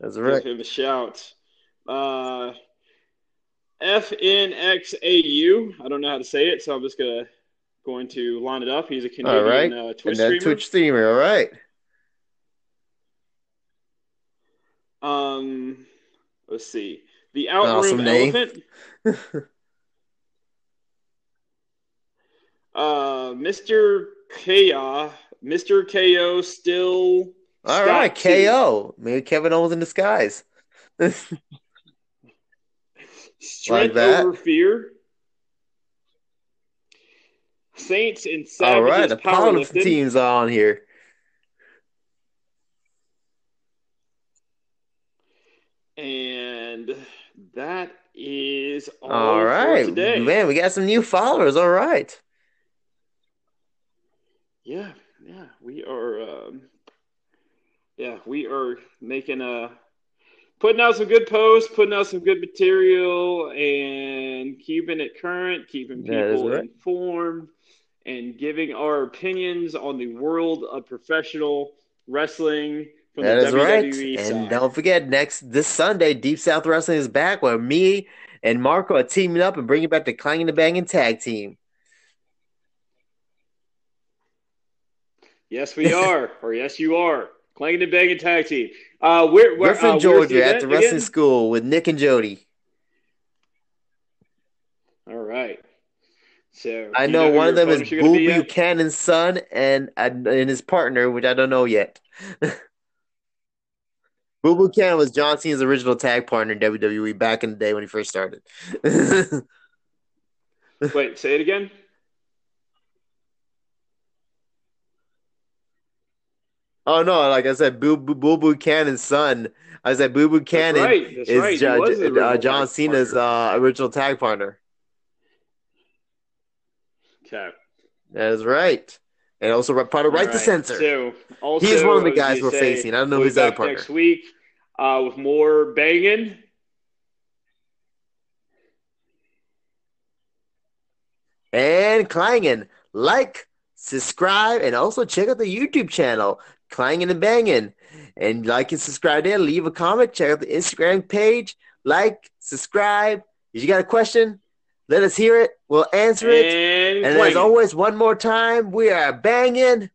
That's Give right. him a shout. Uh, FNXAU. I don't know how to say it, so I'm just gonna going to line it up. He's a Canadian All right. uh, Twitch streamer. Twitch streamer. All right. Um, let's see. The Outroom Awesome. Elephant. Uh, Mr. KO. Mr. KO still. All Scott right. T. KO. Maybe Kevin Owens in disguise. Strength that. over fear. Saints and All right. The powerlifting team's on here. And that is all, All for today. Man, we got some new followers. All right. Yeah, yeah, we are. Um, yeah, we are making a putting out some good posts, putting out some good material, and keeping it current, keeping people right. informed, and giving our opinions on the world of professional wrestling from That the right. WWE And don't forget, next this Sunday, Deep South Wrestling is back where me and Marco are teaming up and bringing back the Clanging the Banging tag team. Yes, we are, or yes, you are. Clanging and Banging Tag Team. Uh, We're from uh, Georgia at the wrestling again? school with Nick and Jody. All right. So I you know, one of them is Bull? Buchanan's son and and his partner, which I don't know yet. Bull Buchanan was John Cena's original tag partner in WWE back in the day when he first started. Wait, say it again. Oh no, like I said, Boo Boo, Bull Buchanan's son. I said Bull Buchanan That's right. That's is right. He uh, original John Cena's uh, original tag partner. Okay. That is right. And also part of Right All to Censor. So, also, He's one of the guys we're say, facing. I don't know we'll who's the other partner. next week uh, with more banging. and clanging. Like, subscribe, and also check out the YouTube channel, Clanging and Banging. And like and subscribe there. Leave a comment. Check out the Instagram page. Like, subscribe. If you got a question, let us hear it. We'll answer it. And, And as always, one more time, we are banging.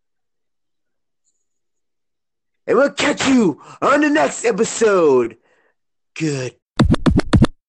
And we'll catch you on the next episode. Goodbye.